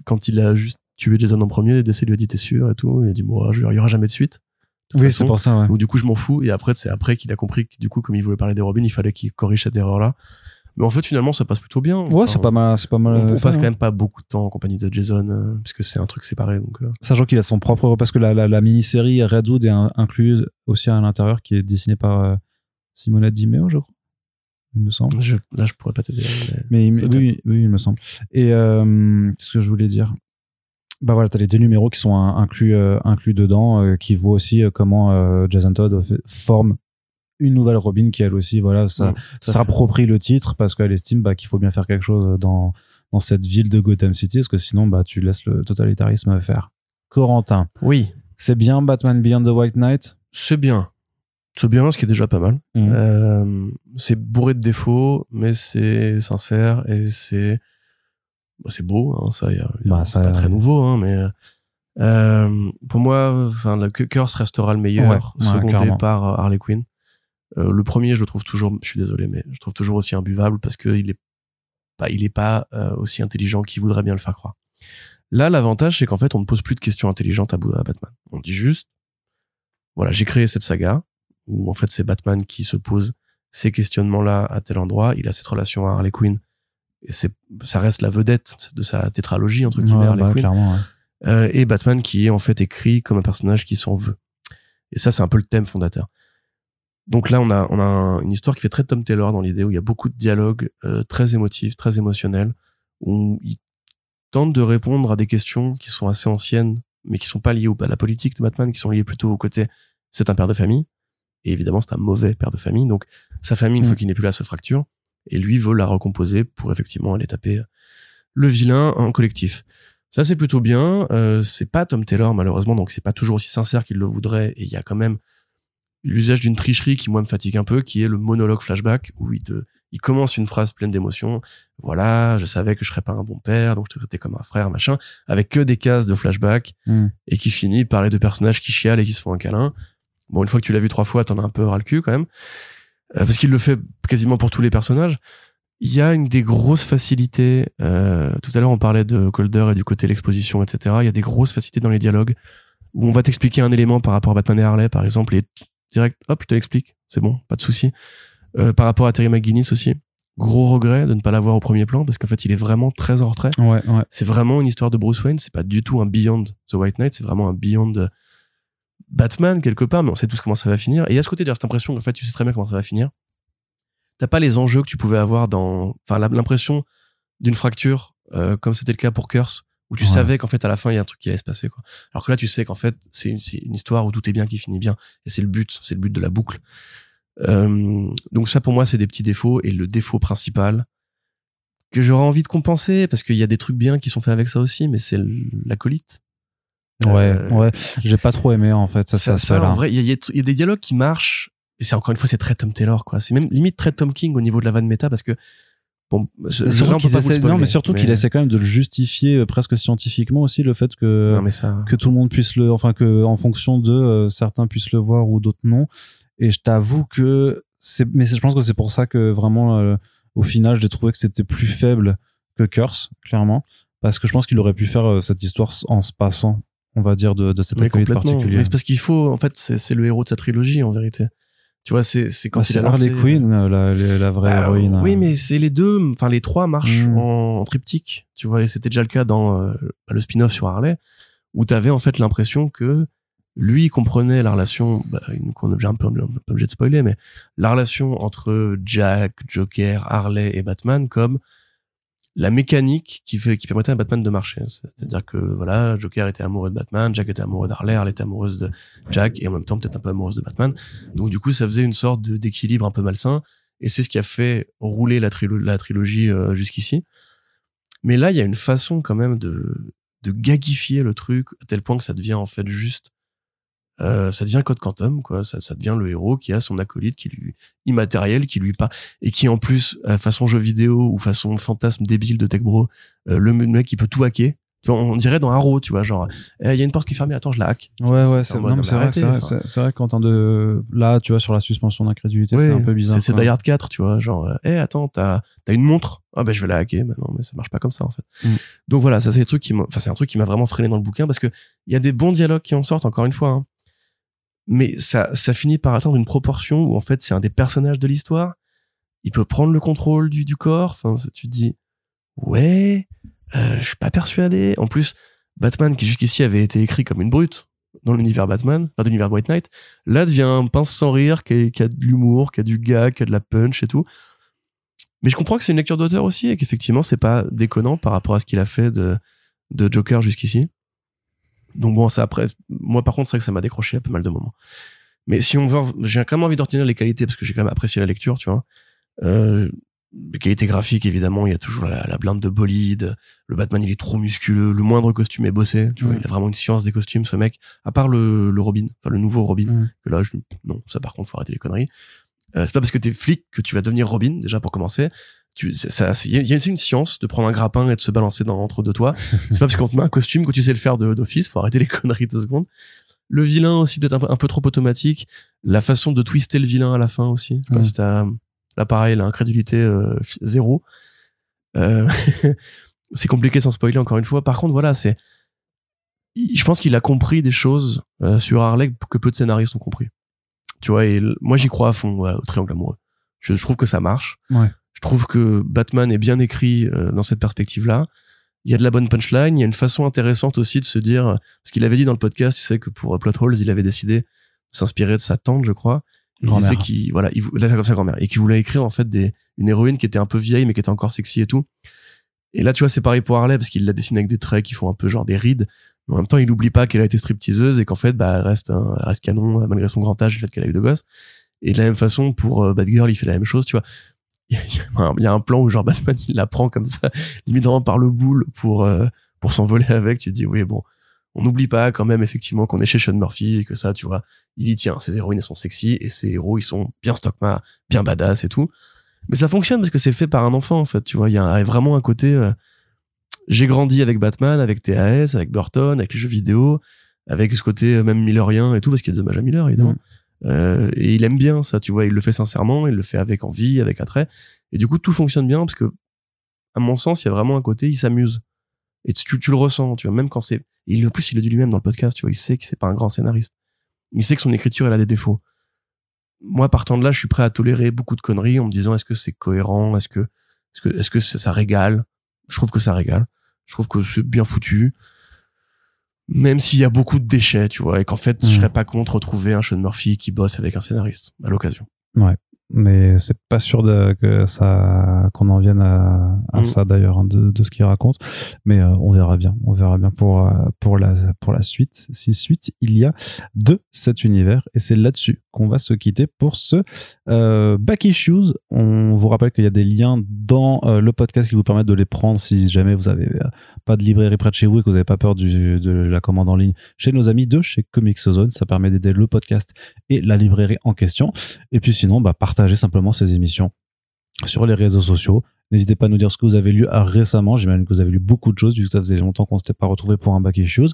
B: quand il a juste tué Jason en premier, DC lui a dit T'es sûr? et tout. Et il a dit Moi, il y aura jamais de suite.
A: Oui, c'est pour ça. Ouais.
B: Donc, du coup, je m'en fous. Et après, c'est après qu'il a compris que, du coup, comme il voulait parler des Robins, il fallait qu'il corrige cette erreur-là. Mais en fait, finalement, ça passe plutôt bien.
A: Ouais,
B: Enfin,
A: c'est pas mal, c'est pas mal.
B: On, on
A: fait,
B: passe
A: hein.
B: quand même pas beaucoup de temps en compagnie de Jason, euh, puisque c'est un truc séparé. Donc, euh,
A: Sachant qu'il a son propre, parce que la, la, la mini-série Redwood est un- incluse aussi à l'intérieur, qui est dessinée par euh, Simonette Dimeo, je crois. Il me semble.
B: je, là, je pourrais pas t'aider. mais-
A: Mais oui, oui, il me semble. Et euh, qu'est-ce que je voulais dire? Bah voilà, t'as les deux numéros qui sont inclus, euh, inclus dedans, euh, qui voient aussi euh, comment Jason Todd forme une nouvelle Robin qui elle aussi, voilà, ça,
B: à
A: s'approprie le titre parce qu'elle estime bah, qu'il faut bien faire quelque chose dans dans cette ville de Gotham City, parce que sinon bah tu laisses le totalitarisme faire. Corentin,
B: Oui,
A: c'est bien Batman Beyond the White Knight?
B: c'est bien. C'est bien, ce qui est déjà pas mal. Euh, c'est bourré de défauts, mais c'est sincère et c'est bah, c'est beau. Hein, ça, y a-
A: Bah,
B: c'est
A: ça-
B: pas très nouveau, hein, mais euh, pour moi, enfin, le Curse restera le meilleur,
A: Ouais,
B: secondé par Harley Quinn. Euh, le premier, je le trouve toujours, je suis désolé, mais je trouve toujours aussi imbuvable parce que il est pas, il est pas euh, aussi intelligent qu'il voudrait bien le faire croire. Là, l'avantage, c'est qu'en fait, on ne pose plus de questions intelligentes à Batman. On dit juste, voilà, j'ai créé cette saga où en fait c'est Batman qui se pose ces questionnements-là à tel endroit. Il a cette relation à Harley Quinn et c'est, ça reste la vedette de sa tétralogie entre guillemets
A: Ouais,
B: Harley
A: bah, clairement. ouais.
B: Euh, et Batman qui est en fait écrit comme un personnage qui s'en veut. Et ça, c'est un peu le thème fondateur. Donc là, on a, on a un- une histoire qui fait très Tom Taylor dans l'idée où il y a beaucoup de dialogues euh, très émotifs, très émotionnels, où il tente de répondre à des questions qui sont assez anciennes, mais qui sont pas liées au- à la politique de Batman, qui sont liées plutôt au côté c'est un père de famille. Et évidemment, c'est un mauvais père de famille. Donc, sa famille, une
A: Mm.
B: fois qu'il n'est plus là, se fracture. Et lui veut la recomposer pour effectivement aller taper le vilain en collectif. Ça, c'est plutôt bien. Euh, c'est pas Tom Taylor, malheureusement, donc c'est pas toujours aussi sincère qu'il le voudrait. Et il y a quand même l'usage d'une tricherie qui, moi, me fatigue un peu, qui est le monologue flashback, où il te, il commence une phrase pleine d'émotion. Voilà, je savais que je serais pas un bon père, donc je te traitais comme un frère, machin, avec que des cases de flashback,
A: Mm.
B: et qui finit par les deux personnages qui chialent et qui se font un câlin. Bon, une fois que tu l'as vu trois fois, t'en as un peu ras le cul, quand même. Euh, parce qu'il le fait quasiment pour tous les personnages. Il y a une des grosses facilités. Euh, tout à l'heure, on parlait de Colder et du côté l'exposition, etc. Il y a des grosses facilités dans les dialogues où on va t'expliquer un élément par rapport à Batman et Harley, par exemple, et direct, hop, je te l'explique. C'est bon, pas de souci. Euh, par rapport à Terry McGuinness aussi, gros regret de ne pas l'avoir au premier plan parce qu'en fait, il est vraiment très en retrait.
A: Ouais, ouais.
B: C'est vraiment une histoire de Bruce Wayne. C'est pas du tout un Beyond The White Knight. C'est vraiment un Beyond Batman quelque part, mais on sait tous comment ça va finir. Et il y a ce côté d'ailleurs cette impression qu'en fait, tu sais très bien comment ça va finir. T'as pas les enjeux que tu pouvais avoir dans, enfin, l'impression d'une fracture, euh, comme c'était le cas pour Curse, où tu
A: Ouais.
B: savais qu'en fait, à la fin, il y a un truc qui allait se passer, quoi. Alors que là, tu sais qu'en fait, c'est une, une histoire où tout est bien qui finit bien. Et c'est le but, c'est le but de la boucle. Euh, donc ça, pour moi, c'est des petits défauts. Et le défaut principal, que j'aurais envie de compenser, parce qu'il y a des trucs bien qui sont faits avec ça aussi, mais c'est l'acolyte.
A: Ouais,
B: Euh,
A: ouais. J'ai pas trop aimé en fait ça,
B: ça,
A: ça,
B: en vrai, il y y y a des dialogues qui marchent. Et c'est encore une fois, c'est très Tom Taylor, quoi. C'est même limite très Tom King au niveau de la vanne méta parce que Bon, je-
A: Mais
B: je-
A: surtout essaie, non, mais surtout qu'il essaie quand même de le justifier euh, presque scientifiquement aussi, le fait que
B: Non, mais ça.
A: que tout le monde puisse le, enfin que en fonction de euh, certains puissent le voir ou d'autres non. Et je t'avoue que c'est, mais je pense que c'est pour ça que vraiment euh, au final j'ai trouvé que c'était plus faible que Curse, clairement, parce que je pense qu'il aurait pu faire euh, cette histoire en se passant, on va dire de, de cette
B: Mais complètement.
A: particulière.
B: Mais c'est parce qu'il faut, en fait, c'est le héros de sa trilogie, en vérité. Tu vois, c'est quand
A: Bah,
B: il a lancé-
A: Harley Quinn, euh, la, la, la vraie
B: Bah,
A: héroïne.
B: Oui,
A: euh.
B: mais c'est les deux, enfin les trois marchent
A: Mm.
B: en, en triptyque, tu vois, et c'était déjà le cas dans euh, le spin-off sur Harley, où t'avais en fait l'impression que lui il comprenait la relation, bah, qu'on est déjà un peu, un peu obligé de spoiler, mais la relation entre Jack, Joker, Harley et Batman comme la mécanique qui fait, qui permettait à Batman de marcher. C'est-à-dire que voilà, Joker était amoureux de Batman, Jack était amoureux d'Harley, Harley était amoureuse de Jack et en même temps peut-être un peu amoureuse de Batman. Donc du coup, ça faisait une sorte d'équilibre un peu malsain et c'est ce qui a fait rouler la trilogie euh, jusqu'ici. Mais là, il y a une façon quand même de, de gagifier le truc à tel point que ça devient en fait juste, euh, ça devient Code Quantum, quoi. Ça, ça devient le héros qui a son acolyte qui lui immatériel, qui lui pas et qui en plus, euh, façon jeu vidéo ou façon fantasme débile de Tech Bro, euh, le mec qui peut tout hacker. Tu vois, on dirait dans Arrow, tu vois, genre, eh, il y a une porte qui est fermée, attends, je la hack.
A: Ouais, ouais,
B: C'est
A: mais vrai, c'est vrai, c'est, vrai qu'en termes de, là, tu vois, sur la suspension d'incrédulité, c'est un peu bizarre.
B: C'est. Die Hard 4, tu vois, genre, euh, eh, attends, t'as, t'as une montre. Ah, ben, je vais la hacker. Mais non, mais ça marche pas comme ça, en fait.
A: Mm.
B: Donc voilà, ça, c'est des trucs qui enfin, c'est un truc qui m'a vraiment freiné dans le bouquin parce que il y a des bons dialogues qui en sortent, encore une fois, hein. Mais ça, ça finit par atteindre une proportion où, en fait, c'est un des personnages de l'histoire. Il peut prendre le contrôle du, du corps. Enfin, tu te dis, ouais, euh, je suis pas persuadé. En plus, Batman, qui jusqu'ici avait été écrit comme une brute dans l'univers Batman, enfin, de l'univers White Knight, là devient un pince sans rire qui a, qui a de l'humour, qui a du gag, qui a de la punch et tout. Mais je comprends que c'est une lecture d'auteur aussi et qu'effectivement c'est pas déconnant par rapport à ce qu'il a fait de, de Joker jusqu'ici. Donc bon, ça après, moi par contre c'est vrai que ça m'a décroché à pas mal de moments. Mais si on veut, j'ai quand même envie de retenir les qualités parce que j'ai quand même apprécié la lecture, tu vois. Euh, les qualités graphiques évidemment, il y a toujours la, la blinde de bolide. Le Batman il est trop musculeux, le moindre costume est bossé, tu vois.
A: Mm.
B: Il a vraiment une science des costumes ce mec. À part le, le Robin, enfin le nouveau Robin,
A: Mm.
B: que là je, non ça par contre faut arrêter les conneries euh, c'est pas parce que t'es flic que tu vas devenir Robin déjà pour commencer tu ça il y y a- une science de prendre un grappin et de se balancer dans entre deux toits (laughs) c'est pas parce qu'on te met un costume que tu sais le faire d'office faut arrêter les (laughs) conneries deux secondes le vilain aussi peut-être un, peu- un peu trop automatique la façon de twister le vilain à la fin aussi je sais pas
A: Ouais.
B: si t'as là pareil l'incrédulité euh, zéro euh, (laughs) c'est compliqué sans spoiler encore une fois par contre voilà c'est je pense qu'il a compris des choses euh, sur Harley que peu de scénaristes ont compris. Tu vois, et moi j'y crois à fond voilà, au triangle amoureux. Je, je trouve que ça marche.
A: Ouais.
B: Je trouve que Batman est bien écrit euh, dans cette perspective-là. Il y a de la bonne punchline. Il y a une façon intéressante aussi de se dire, parce qu'il avait dit dans le podcast, tu sais que pour euh, Plot Holes, il avait décidé de s'inspirer de sa tante, je crois. Il disait qu'il voilà, il, là, comme sa grand-mère, et qu'il voulait écrire en fait des une héroïne qui était un peu vieille mais qui était encore sexy et tout. Et là, tu vois, c'est pareil pour Harley parce qu'il la dessine avec des traits qui font un peu genre des rides. Mais en même temps, il oublie pas qu'elle a été stripteaseuse et qu'en fait, bah, elle reste, un- elle reste canon euh, malgré son grand âge et le fait qu'elle a eu deux gosses. Et de la même façon, pour euh, Batgirl, il fait la même chose, tu vois. (laughs) Il y y a un- plan où genre Batman, il la prend comme ça, limite par le boule pour, euh, pour s'envoler (laughs) avec. Tu te dis, oui, bon, on n'oublie pas quand même effectivement qu'on est chez Sean Murphy et que ça, tu vois, il y tient. Ces héroïnes, elles sont sexy et ces héros, ils sont bien stockma, bien badass et tout. Mais ça fonctionne parce que c'est fait par un enfant, en fait, tu vois. Il y a vraiment un côté, euh, j'ai grandi avec Batman, avec TAS, avec Burton, avec les jeux vidéo, avec ce côté euh, même millerien et tout, parce qu'il y a des hommages à Miller, évidemment. Euh, et il aime bien ça, tu vois, il le fait sincèrement, il le fait avec envie, avec attrait. Et du coup, tout fonctionne bien parce que, à mon sens, il y a vraiment un côté, il s'amuse. Et tu, tu le ressens, tu vois, même quand c'est, il, en plus, il le dit lui-même dans le podcast, tu vois, il sait que c'est pas un grand scénariste. Il sait que son écriture, elle a des défauts. Moi, partant de là, je suis prêt à tolérer beaucoup de conneries en me disant, est-ce que c'est cohérent? Est-ce que, est-ce que, est-ce que ça, ça régale? Je trouve que ça régale. Je trouve que c'est bien foutu. Même s'il y a beaucoup de déchets, tu vois, et qu'en fait, je
A: Mhm.
B: serais pas contre retrouver un Sean Murphy qui bosse avec un scénariste, à l'occasion.
A: Mais c'est pas sûr de, que ça qu'on en vienne à, à
B: Mm.
A: ça d'ailleurs hein, de, de ce qu'il raconte. Mais euh, on verra bien. On verra bien pour euh, pour la pour la suite. Si suite il y a de cet univers. Et c'est là-dessus qu'on va se quitter pour ce euh, back issues. On vous rappelle qu'il y a des liens dans euh, le podcast qui vous permettent de les prendre si jamais vous avez pas de librairie près de chez vous et que vous n'avez pas peur du, de la commande en ligne chez nos amis de chez Comics Zone. Ça permet d'aider le podcast et la librairie en question. Et puis sinon, bah, partagez simplement ces émissions sur les réseaux sociaux. N'hésitez pas à nous dire ce que vous avez lu récemment. J'imagine que vous avez lu beaucoup de choses vu que ça faisait longtemps qu'on s'était pas retrouvé pour un back issues.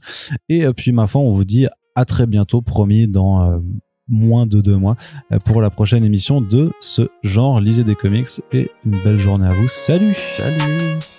A: Et puis ma foi, on vous dit à très bientôt, promis dans moins de deux mois pour la prochaine émission de ce genre. Lisez des comics et une belle journée à vous. Salut
B: Salut